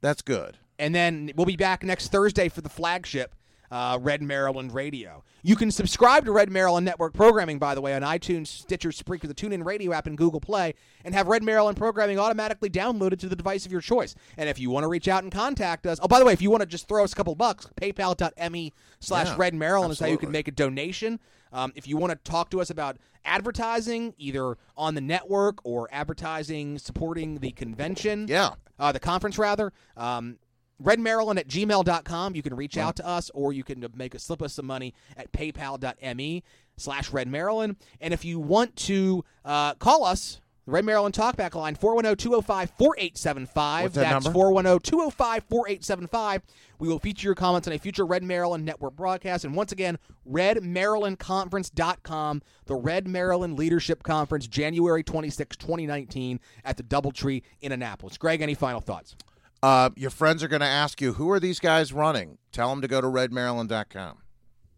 that's good. and then we'll be back next Thursday for the flagship uh, Red Maryland Radio. You can subscribe to Red Maryland Network programming, by the way, on iTunes, Stitcher, Spreaker, the TuneIn Radio app, and Google Play, and have Red Maryland programming automatically downloaded to the device of your choice. And if you want to reach out and contact us, oh, by the way, if you want to just throw us a couple bucks, PayPal.me slash Red Maryland is how you can make a donation. Um, if you want to talk to us about advertising, either on the network or advertising supporting the convention, Yeah. uh, the conference rather. Um, redmaryland at gmail.com. You can reach out to us or you can make a, slip us some money at paypal.me slash redmaryland. And if you want to uh, call us, the Red Maryland Talkback line, 410-205-4875. What's that That's number? 410-205-4875. We will feature your comments on a future Red Maryland Network broadcast. And once again, redmarylandconference.com, the Red Maryland Leadership Conference, January 26, 2019, at the Doubletree in Annapolis. Greg, any final thoughts? Uh, your friends are going to ask you, who are these guys running? Tell them to go to redmaryland.com.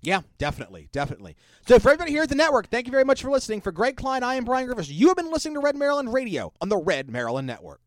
Yeah, definitely, definitely. So for everybody here at the network, thank you very much for listening. For Greg Klein, I am Brian Griffiths. You have been listening to Red Maryland Radio on the Red Maryland Network.